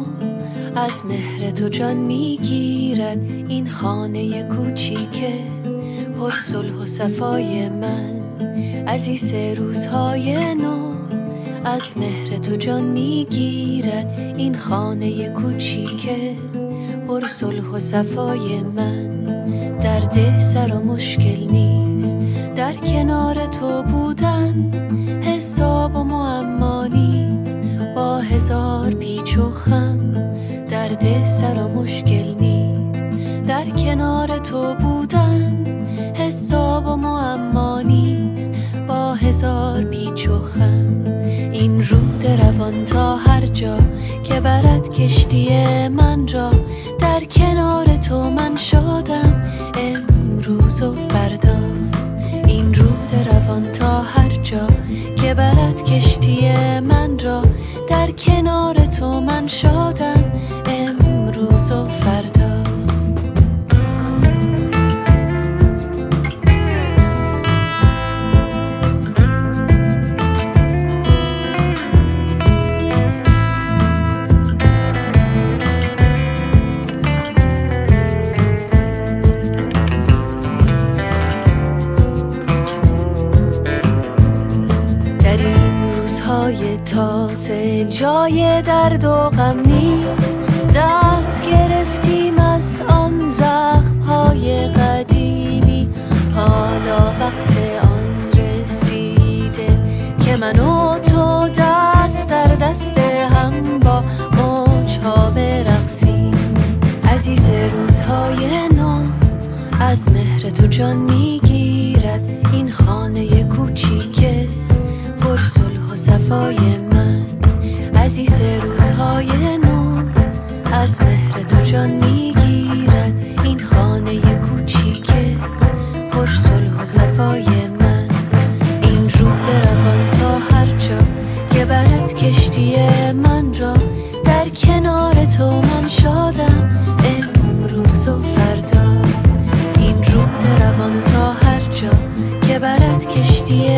از مهر تو جان می‌گیرد این خانه کوچیکه. پر صلح و صفای من عزیز روزهای نو. از مهر تو جان می‌گیرد این خانه کوچیکه. پر صلح و صفای من درد سر و مشکل نیست. در کنار تو بودن حساب و معما نیست. با هزار پیچ و خم درد سر مشکل نیست. در کنار تو بودن حساب و معما نیست. با هزار پیچ و خم. این رود روان تا هر جا که برد کشتی من را. در کنار تو من شادم امروز و فردا. این رود روان تا هر جا که برد کشتی من را در کنار تو من شادم. امروز و فردا تازه جای درد و غم نیست. دست گرفتیم از آن زخم های قدیمی. حالا وقت آن رسیده که من و تو دست در دست هم با موجها برقصیم. عزیز روزهای نو از مهر تو جان می‌گیرد از مهر تو جان می‌گیرد. این خانه کوچیکه پر صلح و صفای من. این رو بروان تا هر جا که برد کشتی من را. در کنار تو من شادم امروز و فردا. این رو روان تا هر جا که برد کشتی